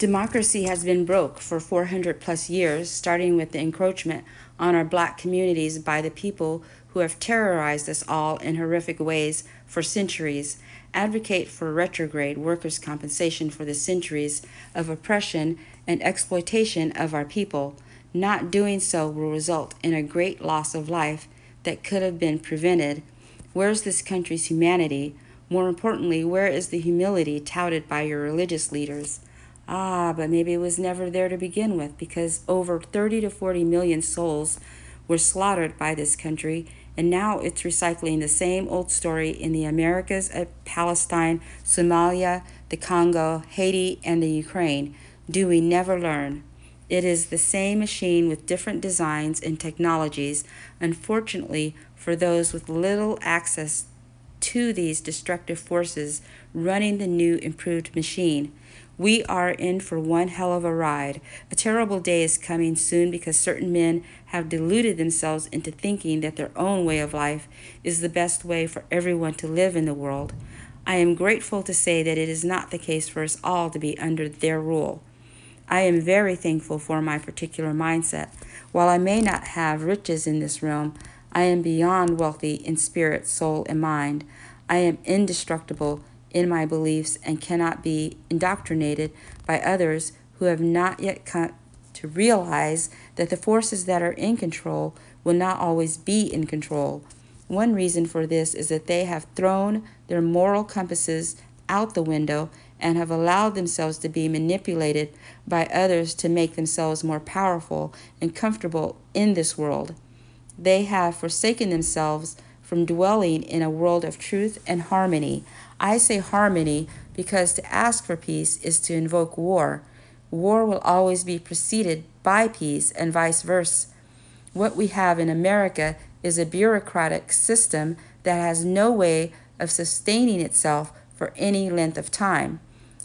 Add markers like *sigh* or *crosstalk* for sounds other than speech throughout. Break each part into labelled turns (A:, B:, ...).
A: Democracy has been broke for 400 plus years, starting with the encroachment on our black communities by the people who have terrorized us all in horrific ways for centuries. Advocate for retrograde workers' compensation for the centuries of oppression and exploitation of our people. Not doing so will result in a great loss of life that could have been prevented. Where's this country's humanity? More importantly, where is the humility touted by your religious leaders? Ah, but maybe it was never there to begin with because over 30 to 40 million souls were slaughtered by this country, and now it's recycling the same old story in the Americas, Palestine, Somalia, the Congo, Haiti, and the Ukraine. Do we never learn? It is the same machine with different designs and technologies. Unfortunately, for those with little access to these destructive forces running the new improved machine. We are in for one hell of a ride. A terrible day is coming soon because certain men have deluded themselves into thinking that their own way of life is the best way for everyone to live in the world. I am grateful to say that it is not the case for us all to be under their rule. I am very thankful for my particular mindset. While I may not have riches in this realm, I am beyond wealthy in spirit, soul, and mind. I am indestructible in my beliefs and cannot be indoctrinated by others who have not yet come to realize that the forces that are in control will not always be in control. One reason for this is that they have thrown their moral compasses out the window and have allowed themselves to be manipulated by others to make themselves more powerful and comfortable in this world. They have forsaken themselves from dwelling in a world of truth and harmony. I say harmony because to ask for peace is to invoke war. War will always be preceded by peace and vice versa. What we have in America is a bureaucratic system that has no way of sustaining itself for any length of time.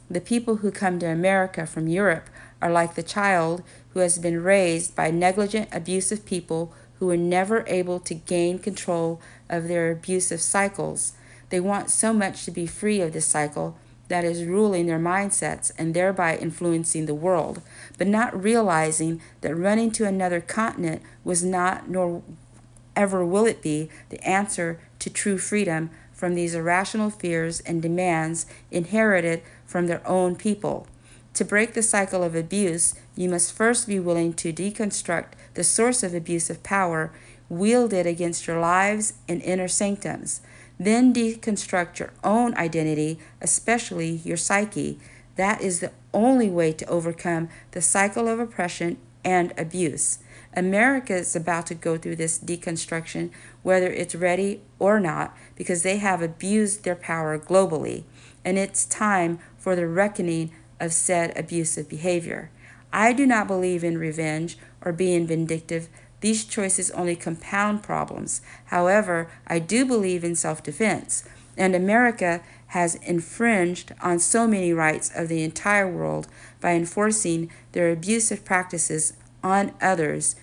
A: The people who come to America from Europe are like the child who has been raised by negligent, abusive people who were never able to gain control of their abusive cycles. They want so much to be free of this cycle that is ruling their mindsets and thereby influencing the world, but not realizing that running to another continent was not, nor ever will it be, the answer to true freedom from these irrational fears and demands inherited from their own people. To break the cycle of abuse, you must first be willing to deconstruct the source of abusive power wielded against your lives and inner sanctums. Then deconstruct your own identity, especially your psyche. That is the only way to overcome the cycle of oppression and abuse. America is about to go through this deconstruction, whether it's ready or not, because they have abused their power globally. And it's time for the reckoning of said abusive behavior. I do not believe in revenge or being vindictive. These choices only compound problems. However, I do believe in self defense, and America has infringed on so many rights of the entire world by enforcing their abusive practices on others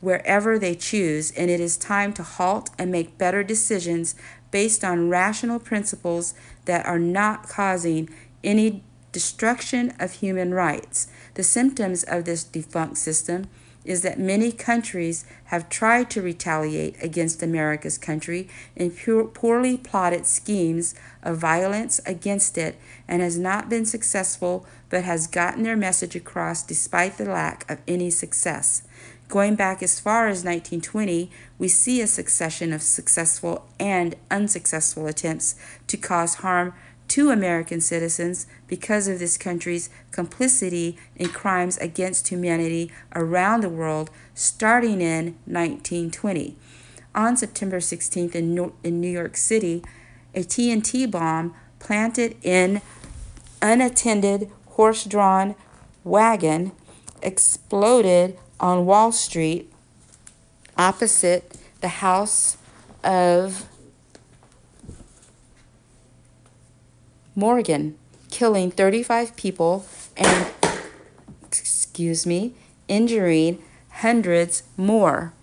A: wherever they choose, and it is time to halt and make better decisions based on rational principles that are not causing any destruction of human rights. The symptoms of this defunct system is that many countries have tried to retaliate against America's country in poorly plotted schemes of violence against it and has not been successful but has gotten their message across despite the lack of any success. Going back as far as 1920, we see a succession of successful and unsuccessful attempts to cause harm to American citizens because of this country's complicity in crimes against humanity around the world starting in 1920. On September 16th in New York City, a TNT bomb planted in unattended horse drawn wagon exploded on Wall Street opposite the house of Morgan, killing 35 people and, excuse me, injuring hundreds more.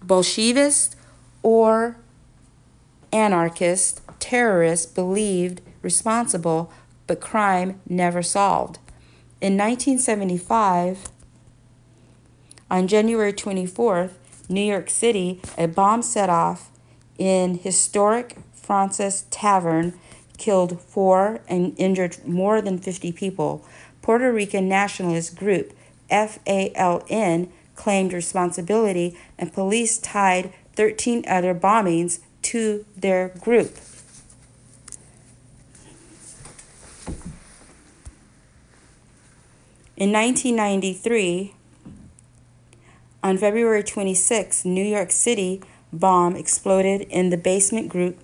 A: Bolshevists or anarchists, terrorists believed responsible, but crime never solved. In 1975, on January 24th, New York City, a bomb set off in historic Fraunces Tavern killed four and injured more than 50 people. Puerto Rican nationalist group FALN claimed responsibility, and police tied 13 other bombings to their group. In 1993, on February 26, New York City bomb exploded in the basement group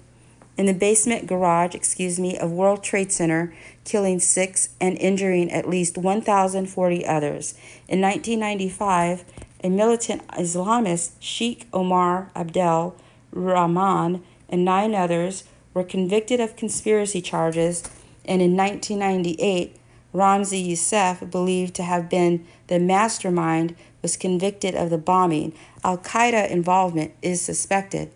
A: in the basement garage, excuse me, of World Trade Center, killing 6 and injuring at least 1040 others. In 1995, a militant Islamist, Sheikh Omar Abdel Rahman, and nine others were convicted of conspiracy charges, and in 1998, Ramzi Youssef, believed to have been the mastermind, was convicted of the bombing. Al Qaeda involvement is suspected.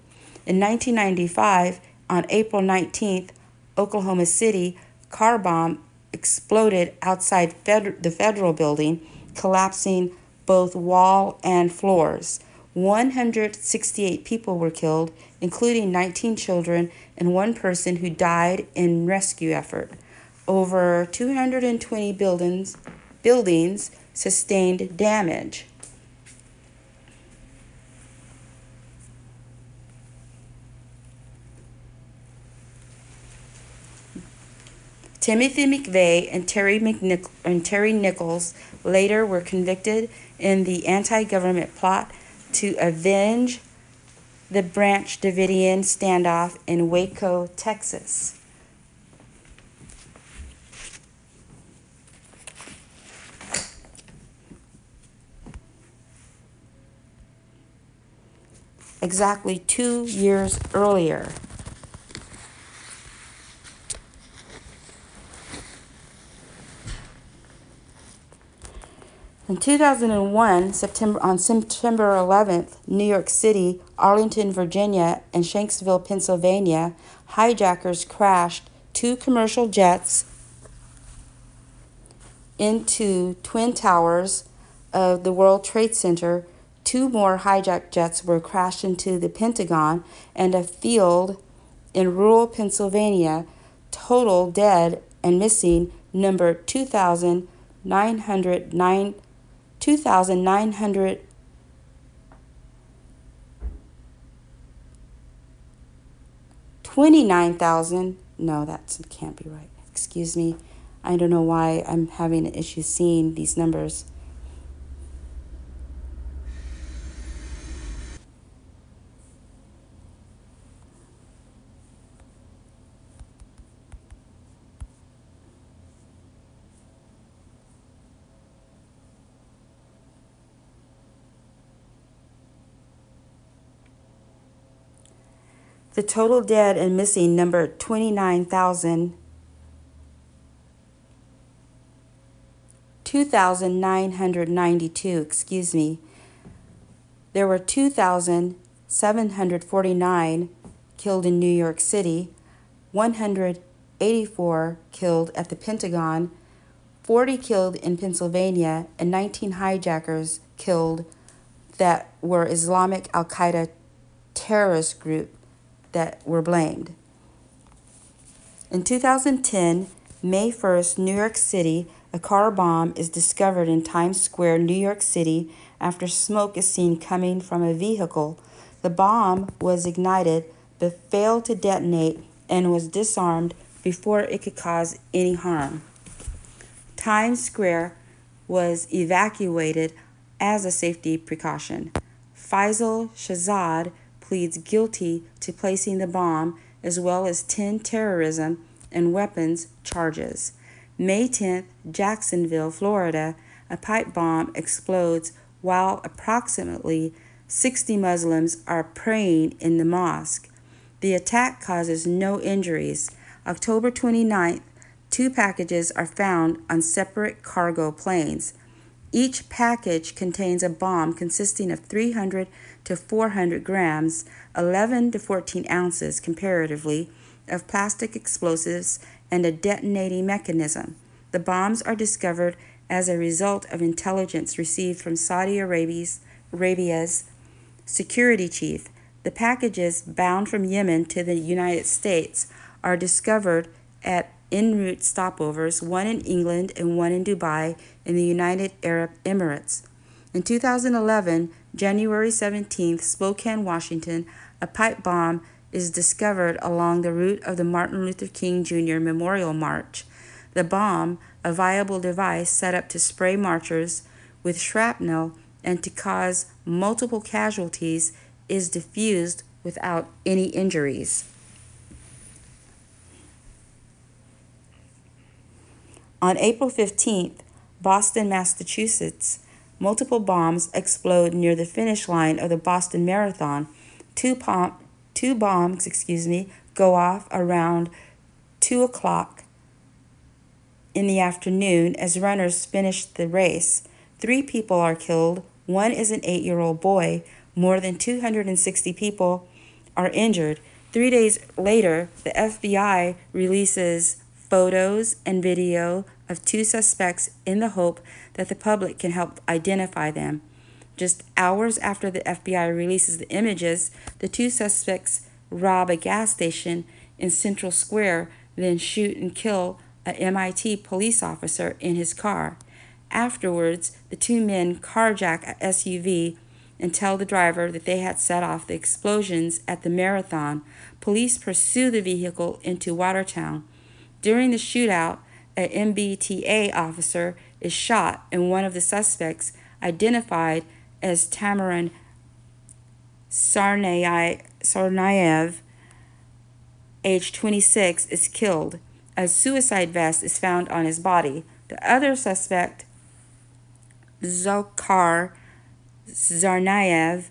A: In 1995, on April 19th, Oklahoma City, car bomb exploded outside fed- the federal building, collapsing both wall and floors. 168 people were killed, including 19 children and one person who died in rescue effort over 220 buildings, buildings sustained damage. Timothy McVeigh and Terry, McNich- and Terry Nichols later were convicted in the anti government plot to avenge the Branch Davidian standoff in Waco, Texas. exactly two years earlier. In 2001, September, on September 11th, New York City, Arlington, Virginia, and Shanksville, Pennsylvania, hijackers crashed two commercial jets into twin towers of the World Trade Center Two more hijacked jets were crashed into the Pentagon and a field in rural Pennsylvania. Total dead and missing number 2,909. 2,900 29,000. No, that can't be right. Excuse me. I don't know why I'm having an issue seeing these numbers. The total dead and missing number 29,000. 2,992, excuse me. There were 2,749 killed in New York City, 184 killed at the Pentagon, 40 killed in Pennsylvania, and 19 hijackers killed that were Islamic Al Qaeda terrorist group that were blamed. In 2010, May 1st, New York City, a car bomb is discovered in Times Square, New York City, after smoke is seen coming from a vehicle. The bomb was ignited but failed to detonate and was disarmed before it could cause any harm. Times Square was evacuated as a safety precaution. Faisal Shahzad pleads guilty to placing the bomb as well as 10 terrorism and weapons charges. May 10th, Jacksonville, Florida, a pipe bomb explodes while approximately 60 Muslims are praying in the mosque. The attack causes no injuries. October 29th, two packages are found on separate cargo planes. Each package contains a bomb consisting of 300 to 400 grams, 11 to 14 ounces comparatively, of plastic explosives and a detonating mechanism. The bombs are discovered as a result of intelligence received from Saudi Arabia's, Arabia's security chief. The packages bound from Yemen to the United States are discovered at en route stopovers, one in England and one in Dubai in the United Arab Emirates. In 2011, January 17th, Spokane, Washington, a pipe bomb is discovered along the route of the Martin Luther King Jr. Memorial March. The bomb, a viable device set up to spray marchers with shrapnel and to cause multiple casualties, is diffused without any injuries. On April 15th, Boston, Massachusetts, multiple bombs explode near the finish line of the Boston Marathon. Two, pom- two bombs, excuse me, go off around 2 o'clock in the afternoon as runners finish the race. Three people are killed. One is an eight year old boy. More than 260 people are injured. Three days later, the FBI releases photos and video of two suspects in the hope that the public can help identify them. Just hours after the FBI releases the images, the two suspects rob a gas station in Central Square, then shoot and kill a MIT police officer in his car. Afterwards, the two men carjack a SUV and tell the driver that they had set off the explosions at the marathon. Police pursue the vehicle into Watertown. During the shootout, an MBTA officer is shot, and one of the suspects, identified as Tamaran Tsarnaev, age 26, is killed. A suicide vest is found on his body. The other suspect, Zokhar Tsarnaev,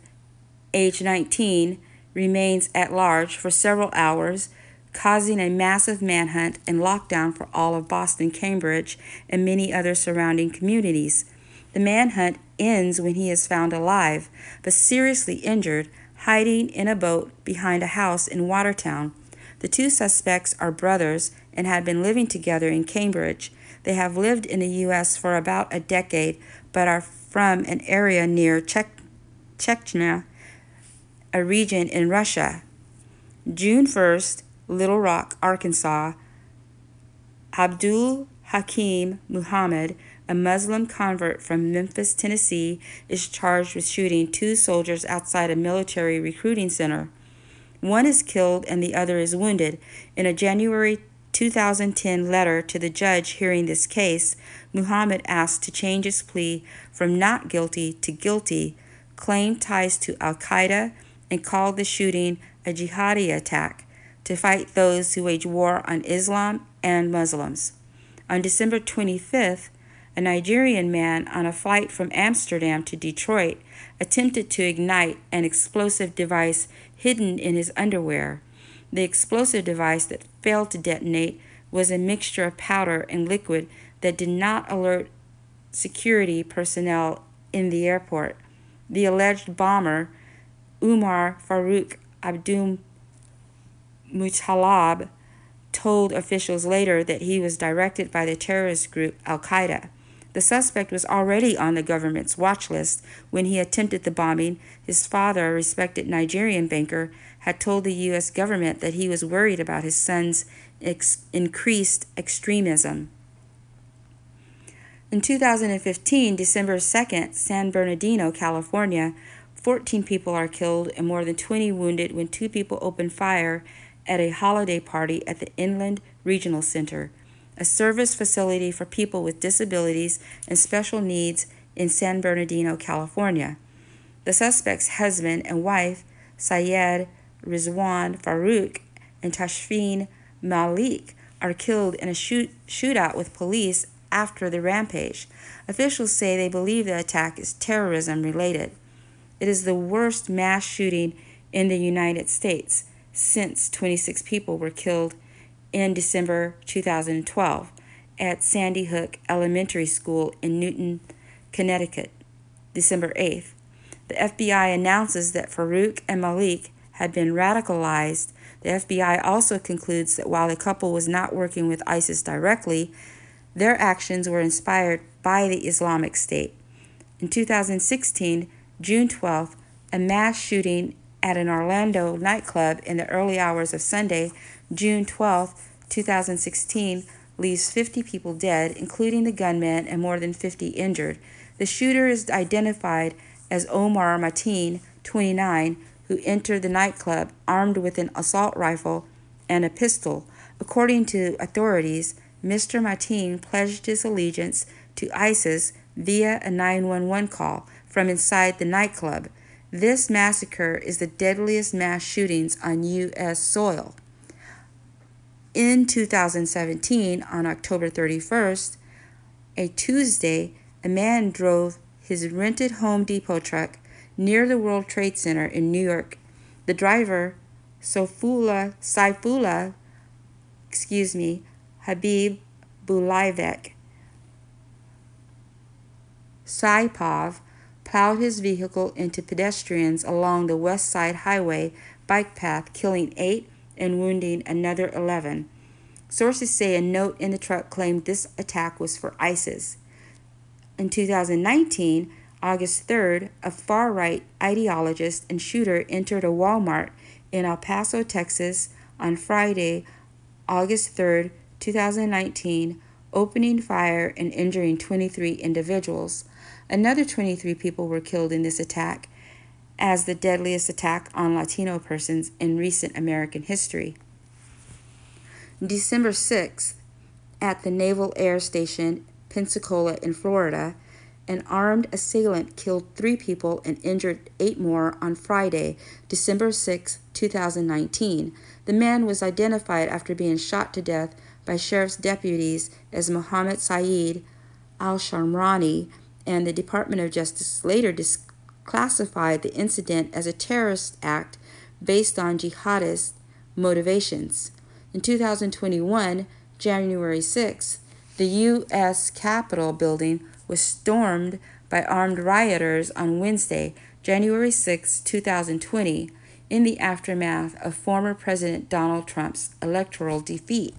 A: age 19, remains at large for several hours causing a massive manhunt and lockdown for all of Boston, Cambridge, and many other surrounding communities. The manhunt ends when he is found alive, but seriously injured, hiding in a boat behind a house in Watertown. The two suspects are brothers and had been living together in Cambridge. They have lived in the U.S. for about a decade, but are from an area near Chechnya, a region in Russia. June 1st, Little Rock, Arkansas, Abdul Hakim Muhammad, a Muslim convert from Memphis, Tennessee, is charged with shooting two soldiers outside a military recruiting center. One is killed and the other is wounded. In a January 2010 letter to the judge hearing this case, Muhammad asked to change his plea from not guilty to guilty, claimed ties to Al Qaeda, and called the shooting a jihadi attack to fight those who wage war on Islam and Muslims. On December 25th, a Nigerian man on a flight from Amsterdam to Detroit attempted to ignite an explosive device hidden in his underwear. The explosive device that failed to detonate was a mixture of powder and liquid that did not alert security personnel in the airport. The alleged bomber, Umar Farouk Abdul Mutallab told officials later that he was directed by the terrorist group Al Qaeda. The suspect was already on the government's watch list when he attempted the bombing. His father, a respected Nigerian banker, had told the U.S. government that he was worried about his son's ex- increased extremism. In 2015, December 2nd, San Bernardino, California, 14 people are killed and more than 20 wounded when two people opened fire at a holiday party at the Inland Regional Center, a service facility for people with disabilities and special needs in San Bernardino, California. The suspect's husband and wife, Syed Rizwan Farook and Tashfeen Malik, are killed in a shoot- shootout with police after the rampage. Officials say they believe the attack is terrorism related. It is the worst mass shooting in the United States since 26 people were killed in December 2012 at Sandy Hook Elementary School in Newtown, Connecticut, December 8th. The FBI announces that Farook and Malik had been radicalized. The FBI also concludes that while the couple was not working with ISIS directly, their actions were inspired by the Islamic State. In 2016, June 12th, a mass shooting at an Orlando nightclub in the early hours of Sunday, June 12, 2016, leaves 50 people dead, including the gunman, and more than 50 injured. The shooter is identified as Omar Mateen, 29, who entered the nightclub armed with an assault rifle and a pistol. According to authorities, Mr. Mateen pledged his allegiance to ISIS via a 911 call from inside the nightclub. This massacre is the deadliest mass shootings on U.S. soil. In 2017, on October 31st, a Tuesday, a man drove his rented Home Depot truck near the World Trade Center in New York. The driver, Sofula Saifullah, excuse me, Habib Bulaivek, Saipov, plowed his vehicle into pedestrians along the West Side Highway bike path, killing eight and wounding another 11. Sources say a note in the truck claimed this attack was for ISIS. In 2019, August 3rd, a far right ideologist and shooter entered a Walmart in El Paso, Texas on Friday, August 3rd, 2019, opening fire and injuring 23 individuals. Another 23 people were killed in this attack, as the deadliest attack on Latino persons in recent American history. December 6th, at the Naval Air Station, Pensacola, in Florida, an armed assailant killed three people and injured eight more on Friday, December 6, 2019. The man was identified after being shot to death by sheriff's deputies as Mohammed Saeed al Shamrani and the Department of Justice later classified the incident as a terrorist act based on jihadist motivations. In 2021, January 6, the U.S. Capitol building was stormed by armed rioters on Wednesday, January 6, 2020, in the aftermath of former President Donald Trump's electoral defeat.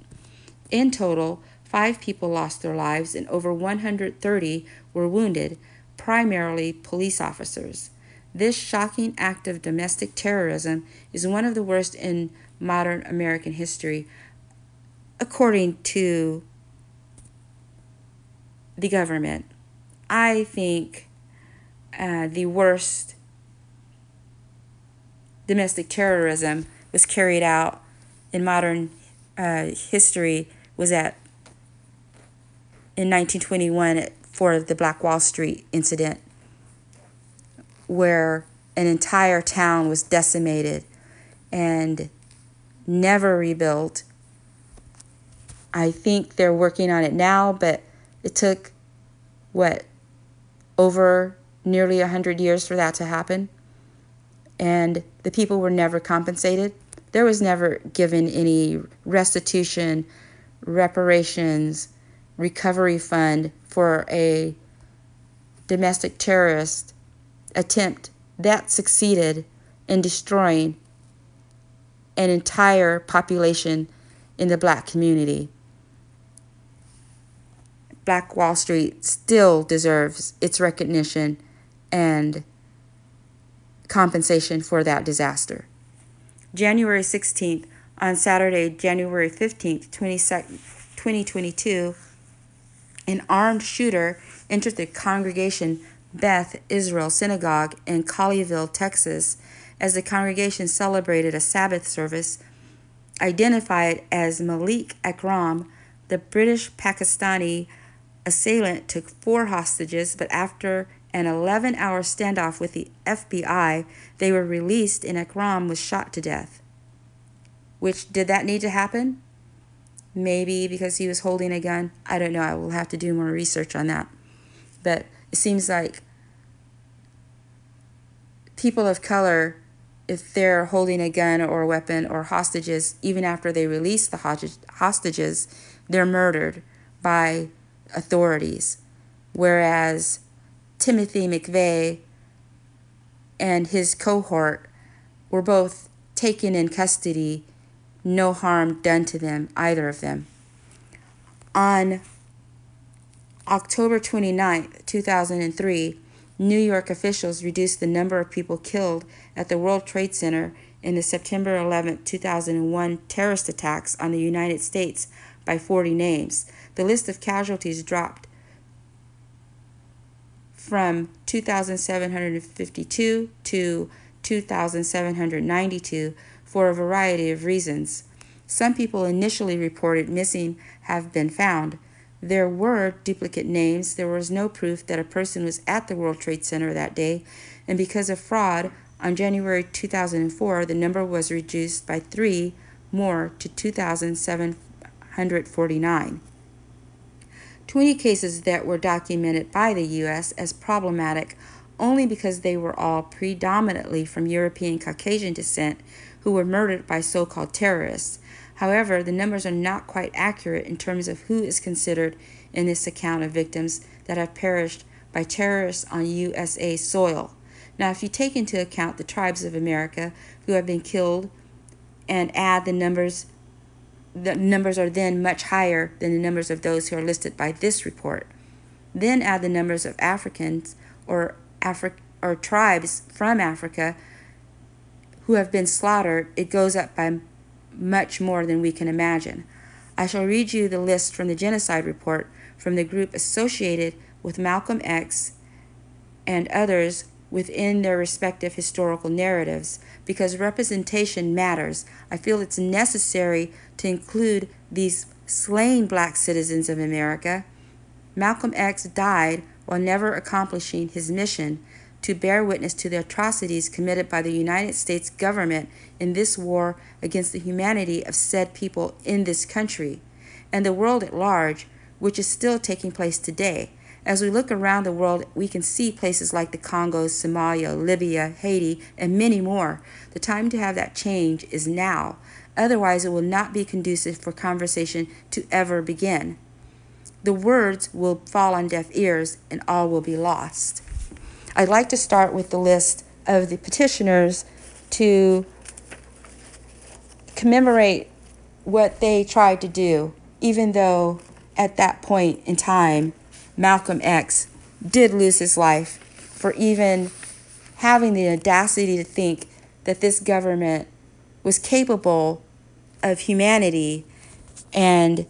A: In total, five people lost their lives and over 130 were wounded, primarily police officers. This shocking act of domestic terrorism is one of the worst in modern American history, according to the government. I think uh, the worst domestic terrorism was carried out in modern uh, history was at in 1921 for the Black Wall Street incident, where an entire town was decimated and never rebuilt. I think they're working on it now, but it took what over nearly 100 years for that to happen. And the people were never compensated. There was never given any restitution, reparations, recovery fund for a domestic terrorist attempt that succeeded in destroying an entire population in the black community. Black Wall Street still deserves its recognition and compensation for that disaster. January 16th, on Saturday, January 15th, 2022, an armed shooter entered the congregation Beth Israel Synagogue in Colleyville, Texas, as the congregation celebrated a Sabbath service. Identified as Malik Akram, the British Pakistani assailant took four hostages, but after an 11 hour standoff with the FBI, they were released and Akram was shot to death. Which, did that need to happen? Maybe because he was holding a gun. I don't know. I will have to do more research on that. But it seems like people of color, if they're holding a gun or a weapon or hostages, even after they release the hostages, they're murdered by authorities. Whereas Timothy McVeigh and his cohort were both taken in custody no harm done to them, either of them. On October 29, 2003, New York officials reduced the number of people killed at the World Trade Center in the September 11, 2001 terrorist attacks on the United States by 40 names. The list of casualties dropped from 2,752 to 2,792 for a variety of reasons. Some people initially reported missing have been found. There were duplicate names. There was no proof that a person was at the World Trade Center that day. And because of fraud, on January 2004, the number was reduced by three more to 2,749. 20 cases that were documented by the U.S. as problematic only because they were all predominantly from European Caucasian descent who were murdered by so called terrorists. However, the numbers are not quite accurate in terms of who is considered in this account of victims that have perished by terrorists on USA soil. Now, if you take into account the tribes of America who have been killed and add the numbers, the numbers are then much higher than the numbers of those who are listed by this report. Then add the numbers of Africans or Afri- or tribes from Africa who have been slaughtered, it goes up by much more than we can imagine. I shall read you the list from the genocide report from the group associated with Malcolm X and others within their respective historical narratives because representation matters. I feel it's necessary to include these slain black citizens of America. Malcolm X died while never accomplishing his mission to bear witness to the atrocities committed by the United States government in this war against the humanity of said people in this country and the world at large, which is still taking place today. As we look around the world, we can see places like the Congo, Somalia, Libya, Haiti, and many more. The time to have that change is now. Otherwise, it will not be conducive for conversation to ever begin. The words will fall on deaf ears and all will be lost. I'd like to start with the list of the petitioners to commemorate what they tried to do, even though at that point in time, Malcolm X did lose his life for even having the audacity to think that this government was capable of humanity and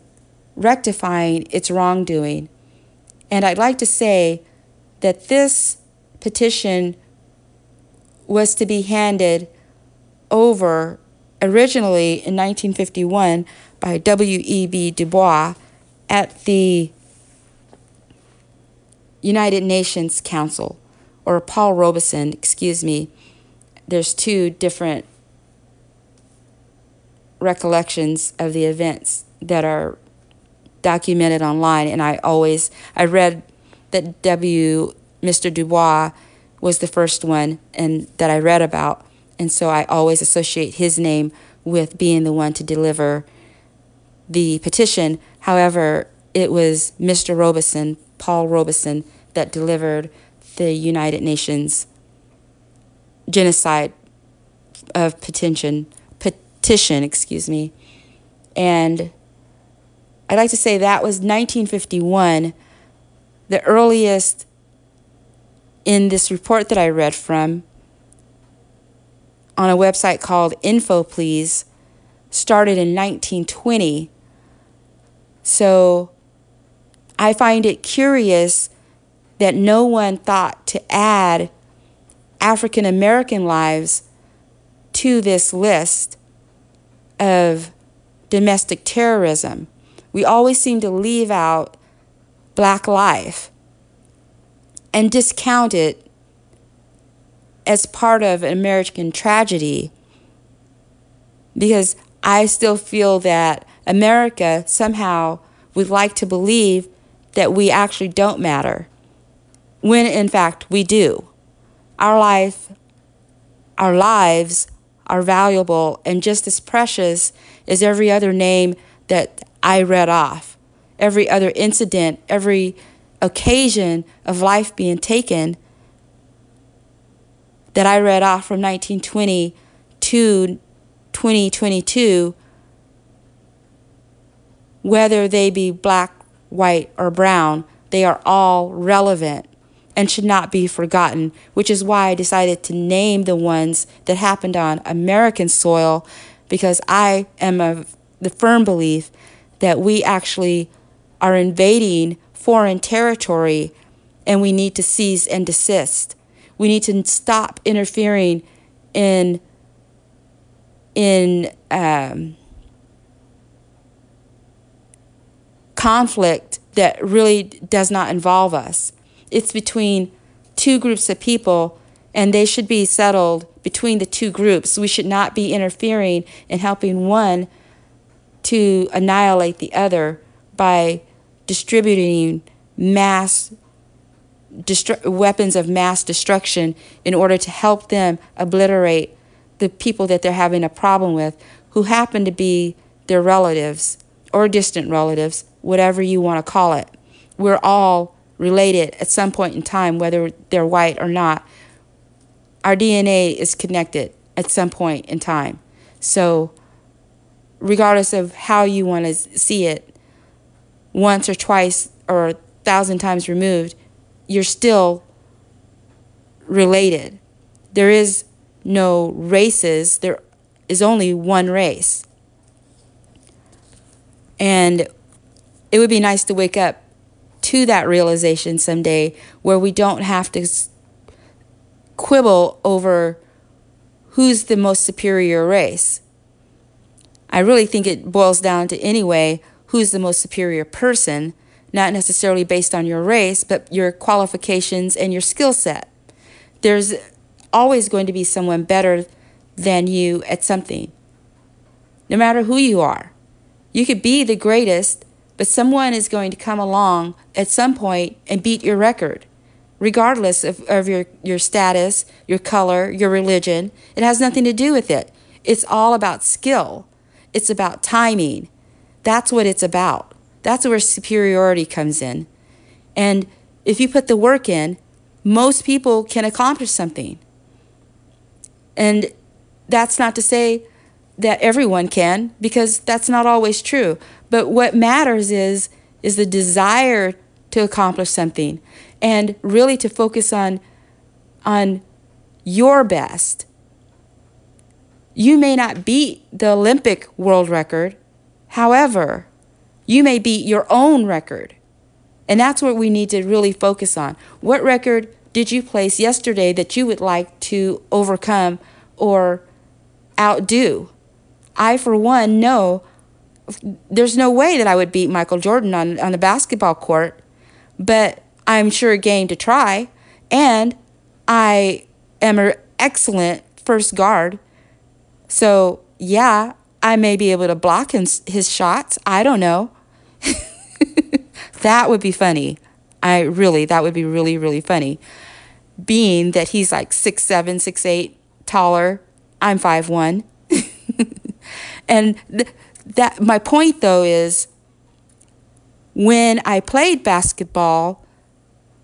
A: rectifying its wrongdoing. And I'd like to say that this petition was to be handed over originally in 1951 by W.E.B. Du Bois at the United Nations Council, or Paul Robeson, excuse me. There's two different recollections of the events that are documented online, and I always I read that W. Mr. Du Bois was the first one and that I read about, and so I always associate his name with being the one to deliver the petition. However, it was Mr. Robeson, Paul Robeson, that delivered the United Nations genocide of petition petition, excuse me. And I'd like to say that was 1951, the earliest in this report that I read from on a website called Infoplease started in 1920. So I find it curious that no one thought to add African American lives to this list of domestic terrorism. We always seem to leave out black life and discount it as part of an American tragedy because I still feel that America somehow would like to believe that we actually don't matter when in fact we do. Our life, our lives are valuable and just as precious as every other name that I read off. Every other incident, every occasion of life being taken that I read off from 1920 to 2022, whether they be black, white, or brown, they are all relevant and should not be forgotten, which is why I decided to name the ones that happened on American soil because I am of the firm belief that we actually are invading foreign territory and we need to cease and desist. We need to stop interfering in in um, conflict that really does not involve us. It's between two groups of people, and they should be settled between the two groups. We should not be interfering and helping one to annihilate the other by distributing mass destru- weapons of mass destruction in order to help them obliterate the people that they're having a problem with who happen to be their relatives or distant relatives whatever you want to call it. We're all related at some point in time, whether they're white or not. Our DNA is connected at some point in time. So, regardless of how you want to see it, once or twice or a thousand times removed, you're still related. There is no races, there is only one race. And it would be nice to wake up to that realization someday where we don't have to quibble over who's the most superior race. I really think it boils down to anyway who's the most superior person, not necessarily based on your race, but your qualifications and your skill set. There's always going to be someone better than you at something, no matter who you are. You could be the greatest, but someone is going to come along at some point and beat your record, regardless of, of your, your status, your color, your religion. It has nothing to do with it. It's all about skill, it's about timing. That's what it's about. That's where superiority comes in. And if you put the work in, most people can accomplish something. And that's not to say that everyone can because that's not always true. But what matters is is the desire to accomplish something and really to focus on on your best. You may not beat the Olympic world record. However, you may beat your own record. And that's what we need to really focus on. What record did you place yesterday that you would like to overcome or outdo? I, for one, know there's no way that I would beat Michael Jordan on, on the basketball court, but I'm sure game to try. And I am an excellent first guard. So, yeah, I may be able to block his, his shots. I don't know. *laughs* that would be funny. I really, that would be really, really funny. Being that he's like six seven, six eight, taller. I'm five one. *laughs* and th- that my point though is when I played basketball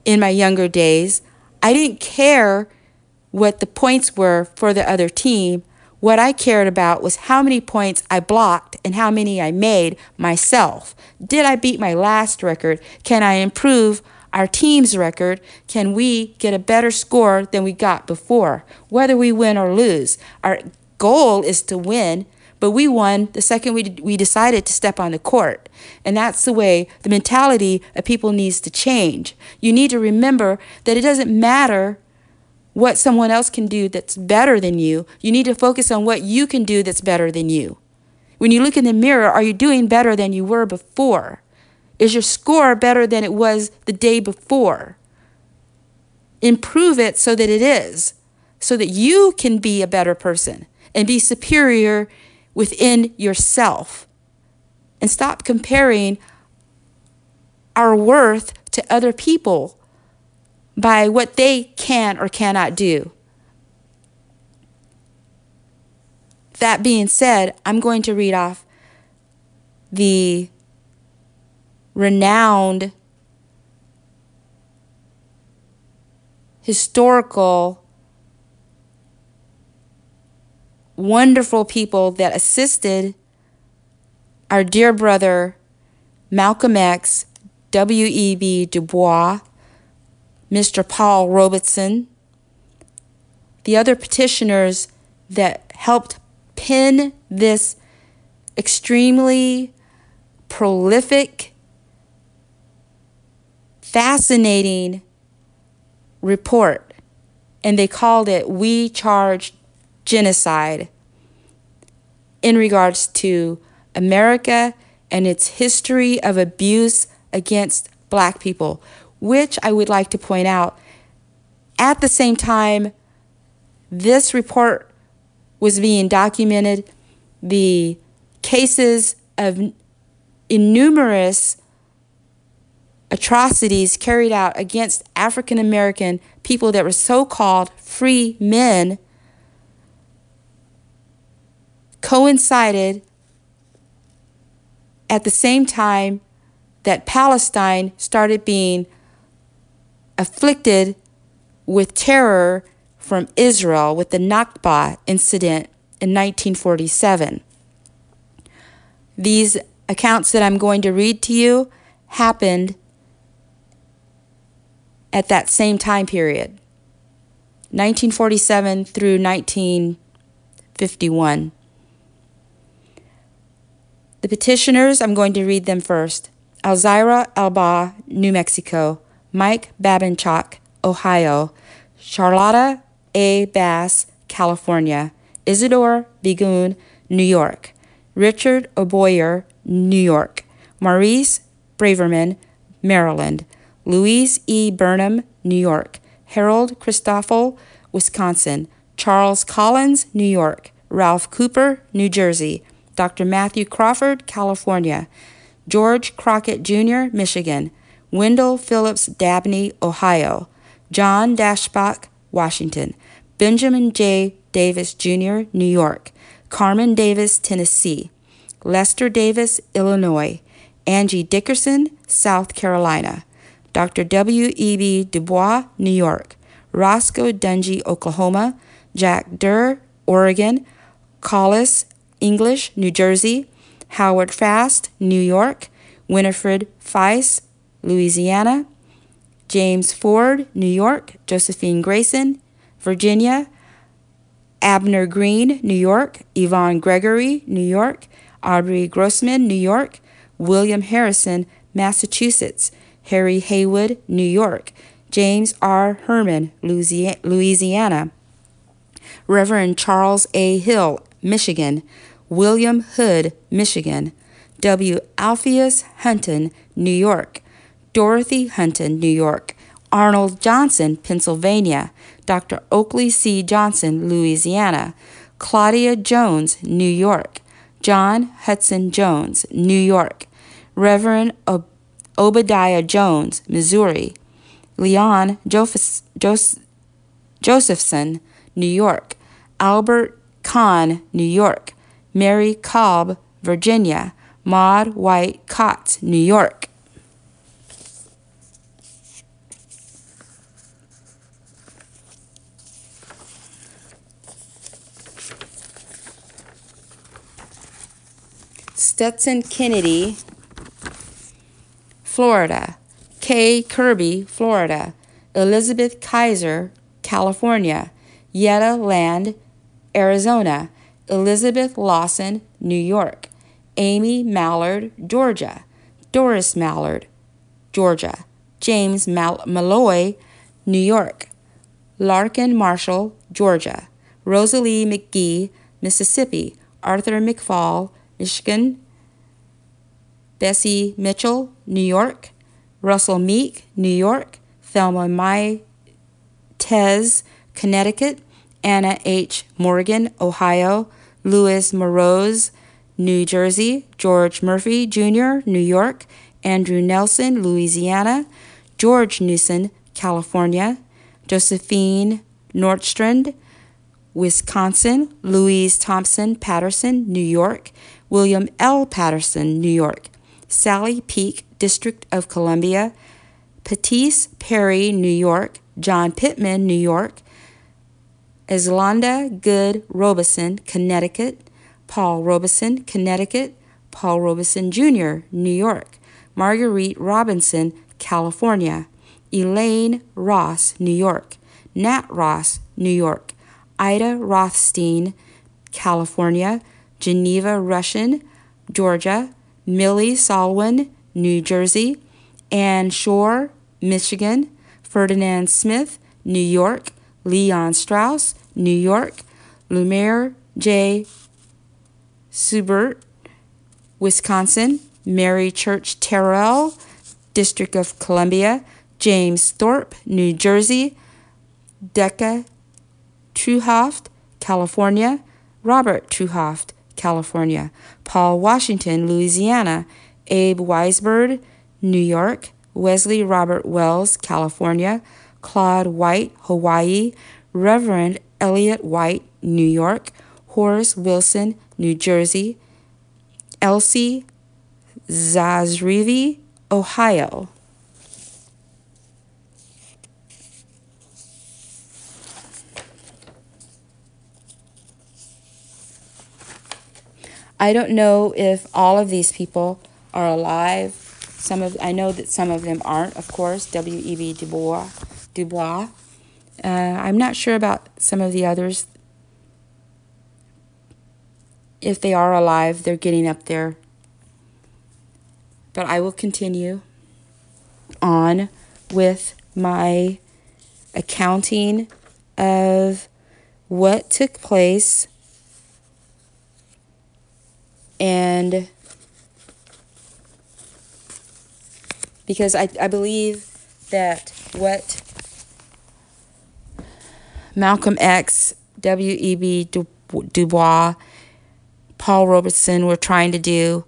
A: in my younger days, I didn't care what the points were for the other team. What I cared about was how many points I blocked and how many I made myself. Did I beat my last record? Can I improve our team's record? Can we get a better score than we got before? Whether we win or lose, our goal is to win but we won the second we, we decided to step on the court. And that's the way the mentality of people needs to change. You need to remember that it doesn't matter what someone else can do that's better than you. You need to focus on what you can do that's better than you. When you look in the mirror, are you doing better than you were before? Is your score better than it was the day before? Improve it so that it is, so that you can be a better person and be superior within yourself and stop comparing our worth to other people by what they can or cannot do. That being said, I'm going to read off the renowned historical wonderful people that assisted our dear brother Malcolm X W.E.B. Du Bois, Mr. Paul Robeson, the other petitioners that helped pen this extremely prolific, fascinating report. And they called it We Charge Genocide in regards to America and its history of abuse against black people, which I would like to point out at the same time this report was being documented, the cases of innumerous atrocities carried out against African American people that were so called free men coincided at the same time that Palestine started being afflicted with terror from Israel with the Nakba incident in 1947. These accounts that I'm going to read to you happened at that same time period 1947 through 1951. The petitioners, I'm going to read them first. Alzira Alba, New Mexico. Mike Babinchak, Ohio. Charlotta A. Bass, California. Isidore Begun, New York. Richard O. Boyer, New York. Maurice Braverman, Maryland. Louise E. Burnham, New York. Harold Christoffel, Wisconsin. Charles Collins, New York. Ralph Cooper, New Jersey. Dr. Matthew Crawford, California. George Crockett Jr., Michigan. Wendell Phillips Dabney, Ohio. John Daschbach, Washington. Benjamin J. Davis Jr., New York. Carmen Davis, Tennessee. Lester Davis, Illinois. Angie Dickerson, South Carolina. Dr. W.E.B. Du Bois, New York. Roscoe Dunjee, Oklahoma. Jack Durr, Oregon. Collis English, New Jersey, Howard Fast, New York, Winifred Feist, Louisiana, James Ford, New York, Josephine Grayson, Virginia, Abner Green, New York, Yvonne Gregory, New York, Aubrey Grossman, New York, William Harrison, Massachusetts, Harry Haywood, New York, James R. Herman, Louisiana, Reverend Charles A. Hill, Michigan, William Hood, Michigan, W. Alphaeus Hunton, New York, Dorothy Hunton, New York, Arnold Johnson, Pennsylvania, Dr. Oakley C. Johnson, Louisiana, Claudia Jones, New York, John Hudson Jones, New York, Reverend Ob- Obadiah Jones, Missouri, Leon Josephson, New York, Albert Kahn, New York, Mary Cobb, Virginia, Maud White Katz, New York. Stetson Kennedy, Florida. Kay Kirby, Florida. Elizabeth Kaiser, California. Yetta Land, Arizona. Elizabeth Lawson, New York. Amy Mallard, Georgia. Doris Mallard, Georgia. James Mal- Malloy, New York. Larkin Marshall, Georgia. Rosalie McGee, Mississippi. Arthur McPhaul, Michigan. Bessie Mitchell, New York. Russell Meek, New York. Thelma Mai Tez, Connecticut. Anna H. Morgan, Ohio, Louis Morose, New Jersey, George Murphy Jr., New York, Andrew Nelson, Louisiana, George Newson, California, Josephine Nordstrand, Wisconsin, Louise Thompson Patterson, New York, William L. Patterson, New York, Sally Peak, District of Columbia, Pettis Perry, New York, John Pittman, New York, Eslanda Goode Robeson, Connecticut, Paul Robeson, Connecticut, Paul Robeson Jr., New York, Marguerite Robinson, California. Elaine Ross, New York. Nat Ross, New York. Ida Rothstein, California. Geneva Russian, Georgia. Millie Salwin, New Jersey. Ann Shore, Michigan. Ferdinand Smith, New York. Leon Strauss, New York. Lumiere J. Subert, Wisconsin. Mary Church Terrell, District of Columbia. James Thorpe, New Jersey. Decca Treuhaft, California. Robert Treuhaft, California. Paul Washington, Louisiana. Abe Weisberg, New York. Wesley Robert Wells, California. Claude White, Hawaii. Reverend Elliot White, New York. Horace Wilson, New Jersey. Elsie Zazrivi, Ohio. I don't know if all of these people are alive. Some of I know that some of them aren't, of course. W. E. B. Du Bois. Du Bois. Uh, I'm not sure about some of the others. If they are alive, they're getting up there. But I will continue on with my accounting of what took place and because I, I believe that what Malcolm X, W.E.B. Du, du Bois, Paul Robeson were trying to do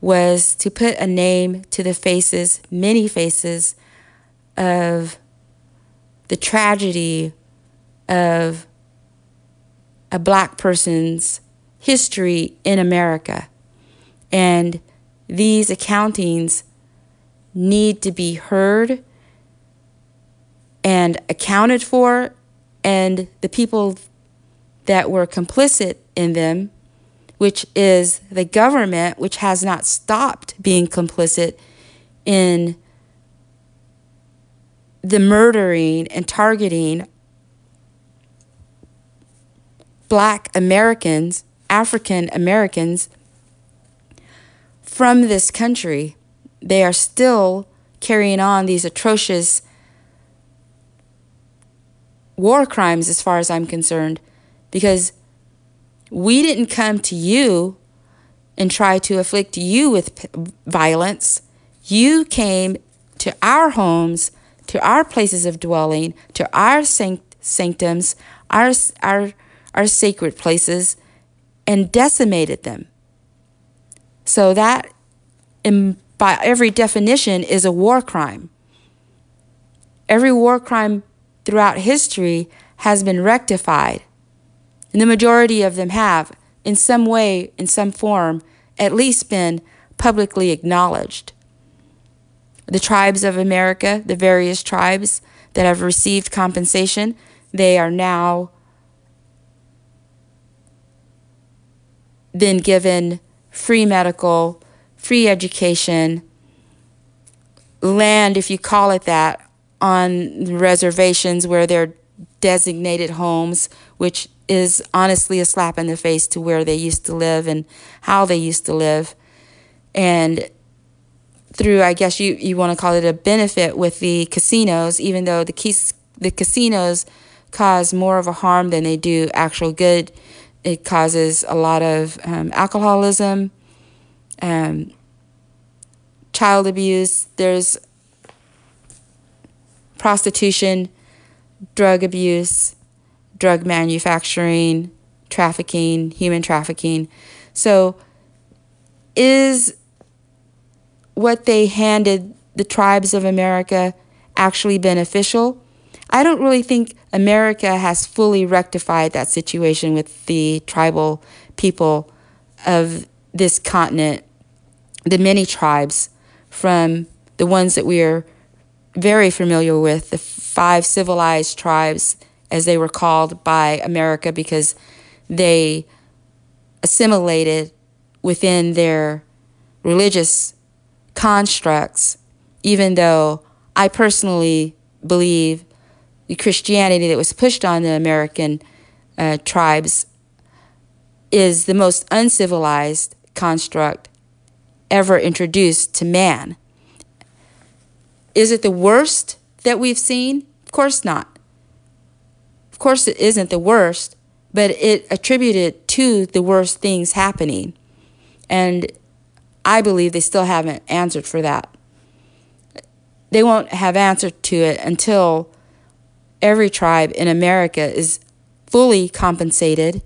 A: was to put a name to the faces, many faces, of the tragedy of a black person's history in America. And these accountings need to be heard and accounted for, and the people that were complicit in them, which is the government, which has not stopped being complicit in the murdering and targeting black Americans African Americans from this country. They are still carrying on these atrocious war crimes, as far as I'm concerned, because we didn't come to you and try to afflict you with violence. You came to our homes, to our places of dwelling, to our sanctums, our, our, our sacred places and decimated them. So that, by every definition, is a war crime. Every war crime throughout history has been rectified, and the majority of them have, in some way, in some form, at least been publicly acknowledged. The tribes of America, the various tribes that have received compensation, they are now been given free medical, free education, land, if you call it that, on reservations where they're designated homes, which is honestly a slap in the face to where they used to live and how they used to live. And through, I guess you, you want to call it a benefit with the casinos, even though the, the casinos cause more of a harm than they do actual good it causes a lot of um, alcoholism, um, child abuse. There's prostitution, drug abuse, drug manufacturing, trafficking, human trafficking. So, is what they handed the tribes of America actually beneficial? I don't really think America has fully rectified that situation with the tribal people of this continent, the many tribes from the ones that we are very familiar with, the five civilized tribes, as they were called by America because they assimilated within their religious constructs, even though I personally believe the Christianity that was pushed on the American uh, tribes is the most uncivilized construct ever introduced to man. Is it the worst that we've seen? Of course not. Of course, it isn't the worst, but it attributed to the worst things happening. And I believe they still haven't answered for that. They won't have answered to it until every tribe in America is fully compensated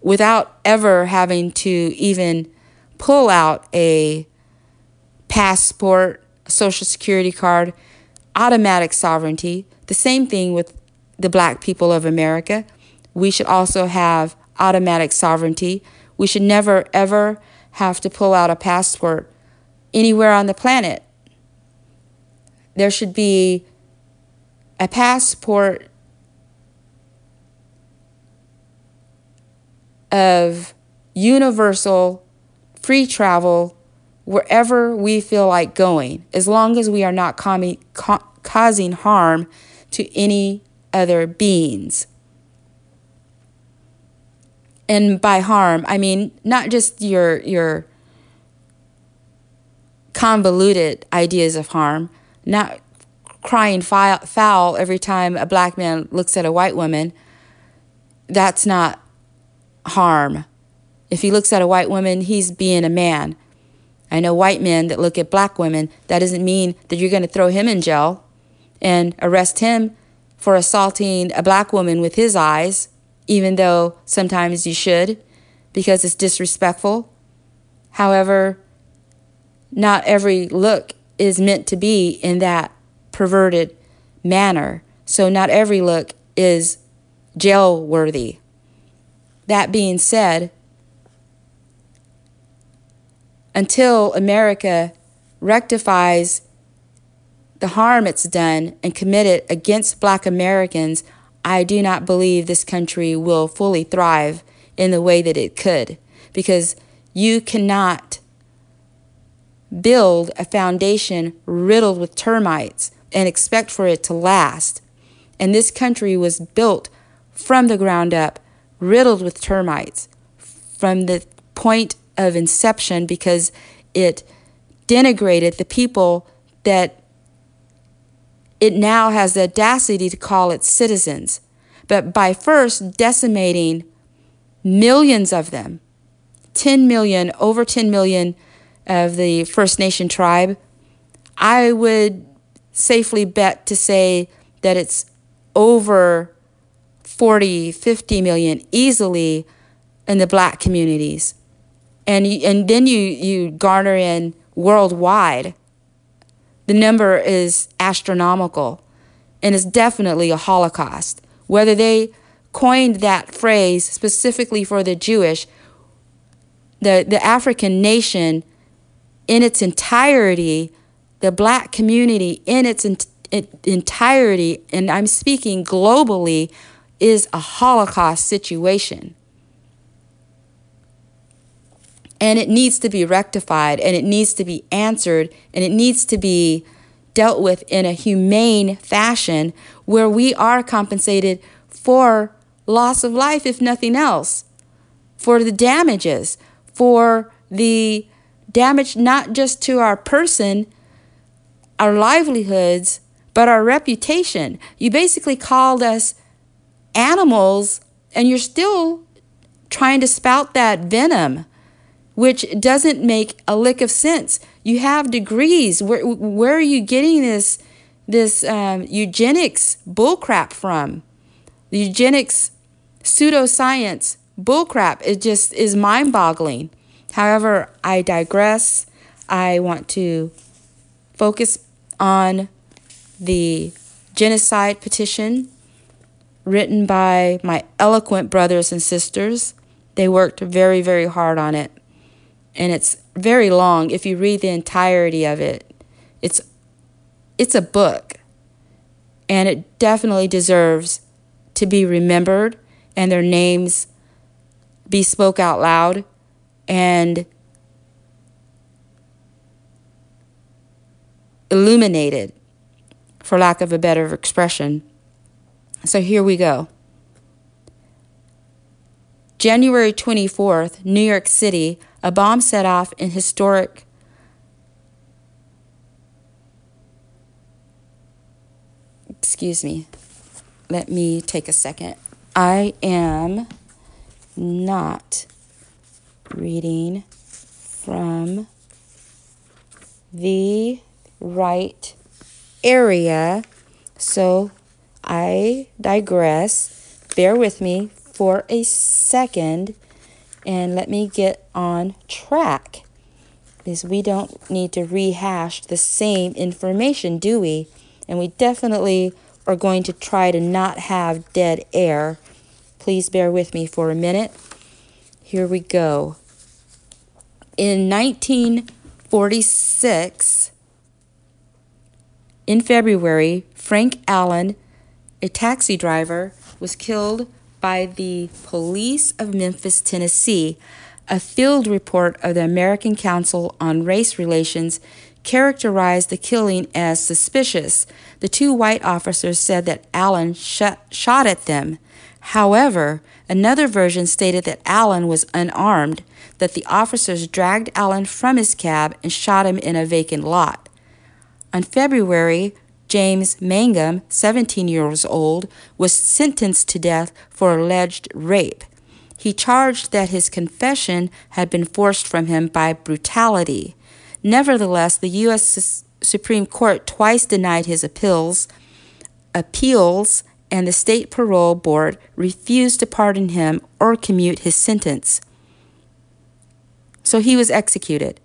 A: without ever having to even pull out a passport, social security card, automatic sovereignty. The same thing with the black people of America. We should also have automatic sovereignty. We should never, ever have to pull out a passport anywhere on the planet. There should be a passport of universal free travel wherever we feel like going, as long as we are not com- ca- causing harm to any other beings. And by harm, I mean not just your your convoluted ideas of harm, not crying foul every time a black man looks at a white woman. That's not harm. If he looks at a white woman, he's being a man. I know white men that look at black women. That doesn't mean that you're going to throw him in jail and arrest him for assaulting a black woman with his eyes, even though sometimes you should because it's disrespectful. However, not every look is meant to be in that perverted manner. So, not every look is jail worthy. That being said, until America rectifies the harm it's done and committed against black Americans, I do not believe this country will fully thrive in the way that it could. Because you cannot build a foundation riddled with termites and expect for it to last. And this country was built from the ground up, riddled with termites from the point of inception because it denigrated the people that it now has the audacity to call its citizens. But by first decimating millions of them, 10 million, over 10 million of the First Nation tribe, I would safely bet to say that it's over 40, 50 million easily in the black communities. And and then you you garner in worldwide. The number is astronomical and it's definitely a holocaust. Whether they coined that phrase specifically for the jewish the the african nation in its entirety the black community in its entirety and i'm speaking globally is a holocaust situation. And it needs to be rectified and it needs to be answered and it needs to be dealt with in a humane fashion where we are compensated for loss of life, if nothing else, for the damages, for the damage not just to our person, our livelihoods, but our reputation. You basically called us animals and you're still trying to spout that venom which doesn't make a lick of sense. You have degrees. Where where are you getting this this um, eugenics bullcrap from? The eugenics pseudoscience bullcrap. It just is mind boggling. However, I digress. I want to focus on the genocide petition written by my eloquent brothers and sisters. They worked very, very hard on it and it's very long. If you read the entirety of it, it's it's a book, and it definitely deserves to be remembered and their names be spoke out loud and illuminated, for lack of a better expression. So here we go. January 24th, New York City, a bomb set off in historic Excuse me. Let me take a second. I am not reading from the right area. So I digress. Bear with me for a second and let me get on track. Because we don't need to rehash the same information, do we? And we definitely are going to try to not have dead air. Please bear with me for a minute. Here we go. In 1946, in February, Frank Allen, a taxi driver, was killed by the police of Memphis, Tennessee. A field report of the American Council on Race Relations characterized the killing as suspicious. The two white officers said that Allen shot, shot at them. However, another version stated that Allen was unarmed, that the officers dragged Allen from his cab and shot him in a vacant lot. On February, James Mangum, 17 years old, was sentenced to death for alleged rape. He charged that his confession had been forced from him by brutality. Nevertheless, the U.S. Supreme Court twice denied his appeals, appeals, and the state parole board refused to pardon him or commute his sentence. So he was executed.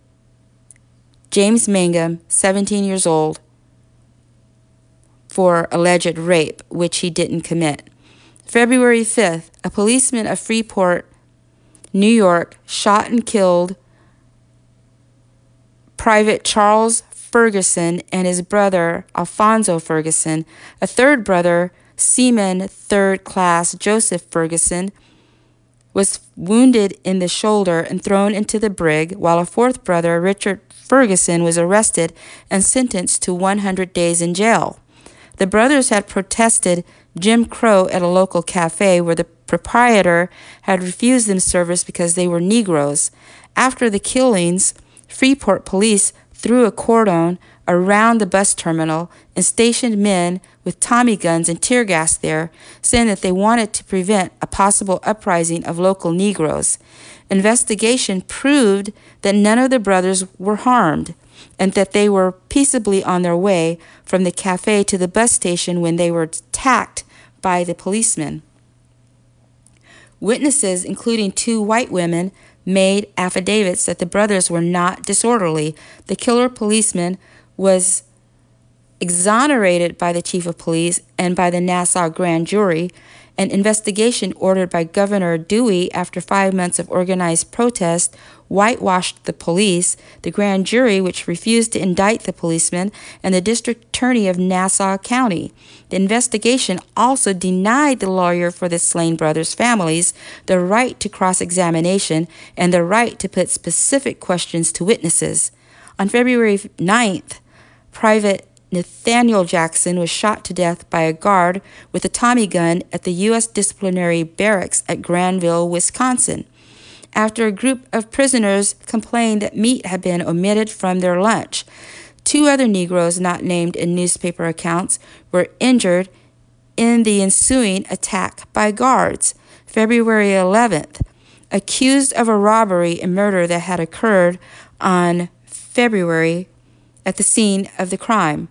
A: James Mangum, 17 years old, for alleged rape, which he didn't commit. February 5th, a policeman of Freeport, New York, shot and killed Private Charles Ferguson and his brother Alfonso Ferguson. A third brother, Seaman Third Class Joseph Ferguson, was wounded in the shoulder and thrown into the brig, while a fourth brother, Richard Ferguson, was arrested and sentenced to 100 days in jail. The brothers had protested Jim Crow at a local cafe where the proprietor had refused them service because they were Negroes. After the killings, Freeport police threw a cordon around the bus terminal and stationed men with Tommy guns and tear gas there, saying that they wanted to prevent a possible uprising of local Negroes. Investigation proved that none of the brothers were harmed and that they were peaceably on their way from the cafe to the bus station when they were attacked by the policemen. Witnesses, including two white women, made affidavits that the brothers were not disorderly. The killer policeman was exonerated by the chief of police and by the Nassau grand jury an investigation ordered by Governor Dewey after five months of organized protest whitewashed the police, the grand jury, which refused to indict the policeman, and the district attorney of Nassau County. The investigation also denied the lawyer for the slain brothers' families the right to cross examination and the right to put specific questions to witnesses. On February 9th, Private Nathaniel Jackson was shot to death by a guard with a Tommy gun at the U.S. Disciplinary Barracks at Granville, Wisconsin, after a group of prisoners complained that meat had been omitted from their lunch. Two other Negroes not named in newspaper accounts were injured in the ensuing attack by guards. February 11th, accused of a robbery and murder that had occurred on February at the scene of the crime.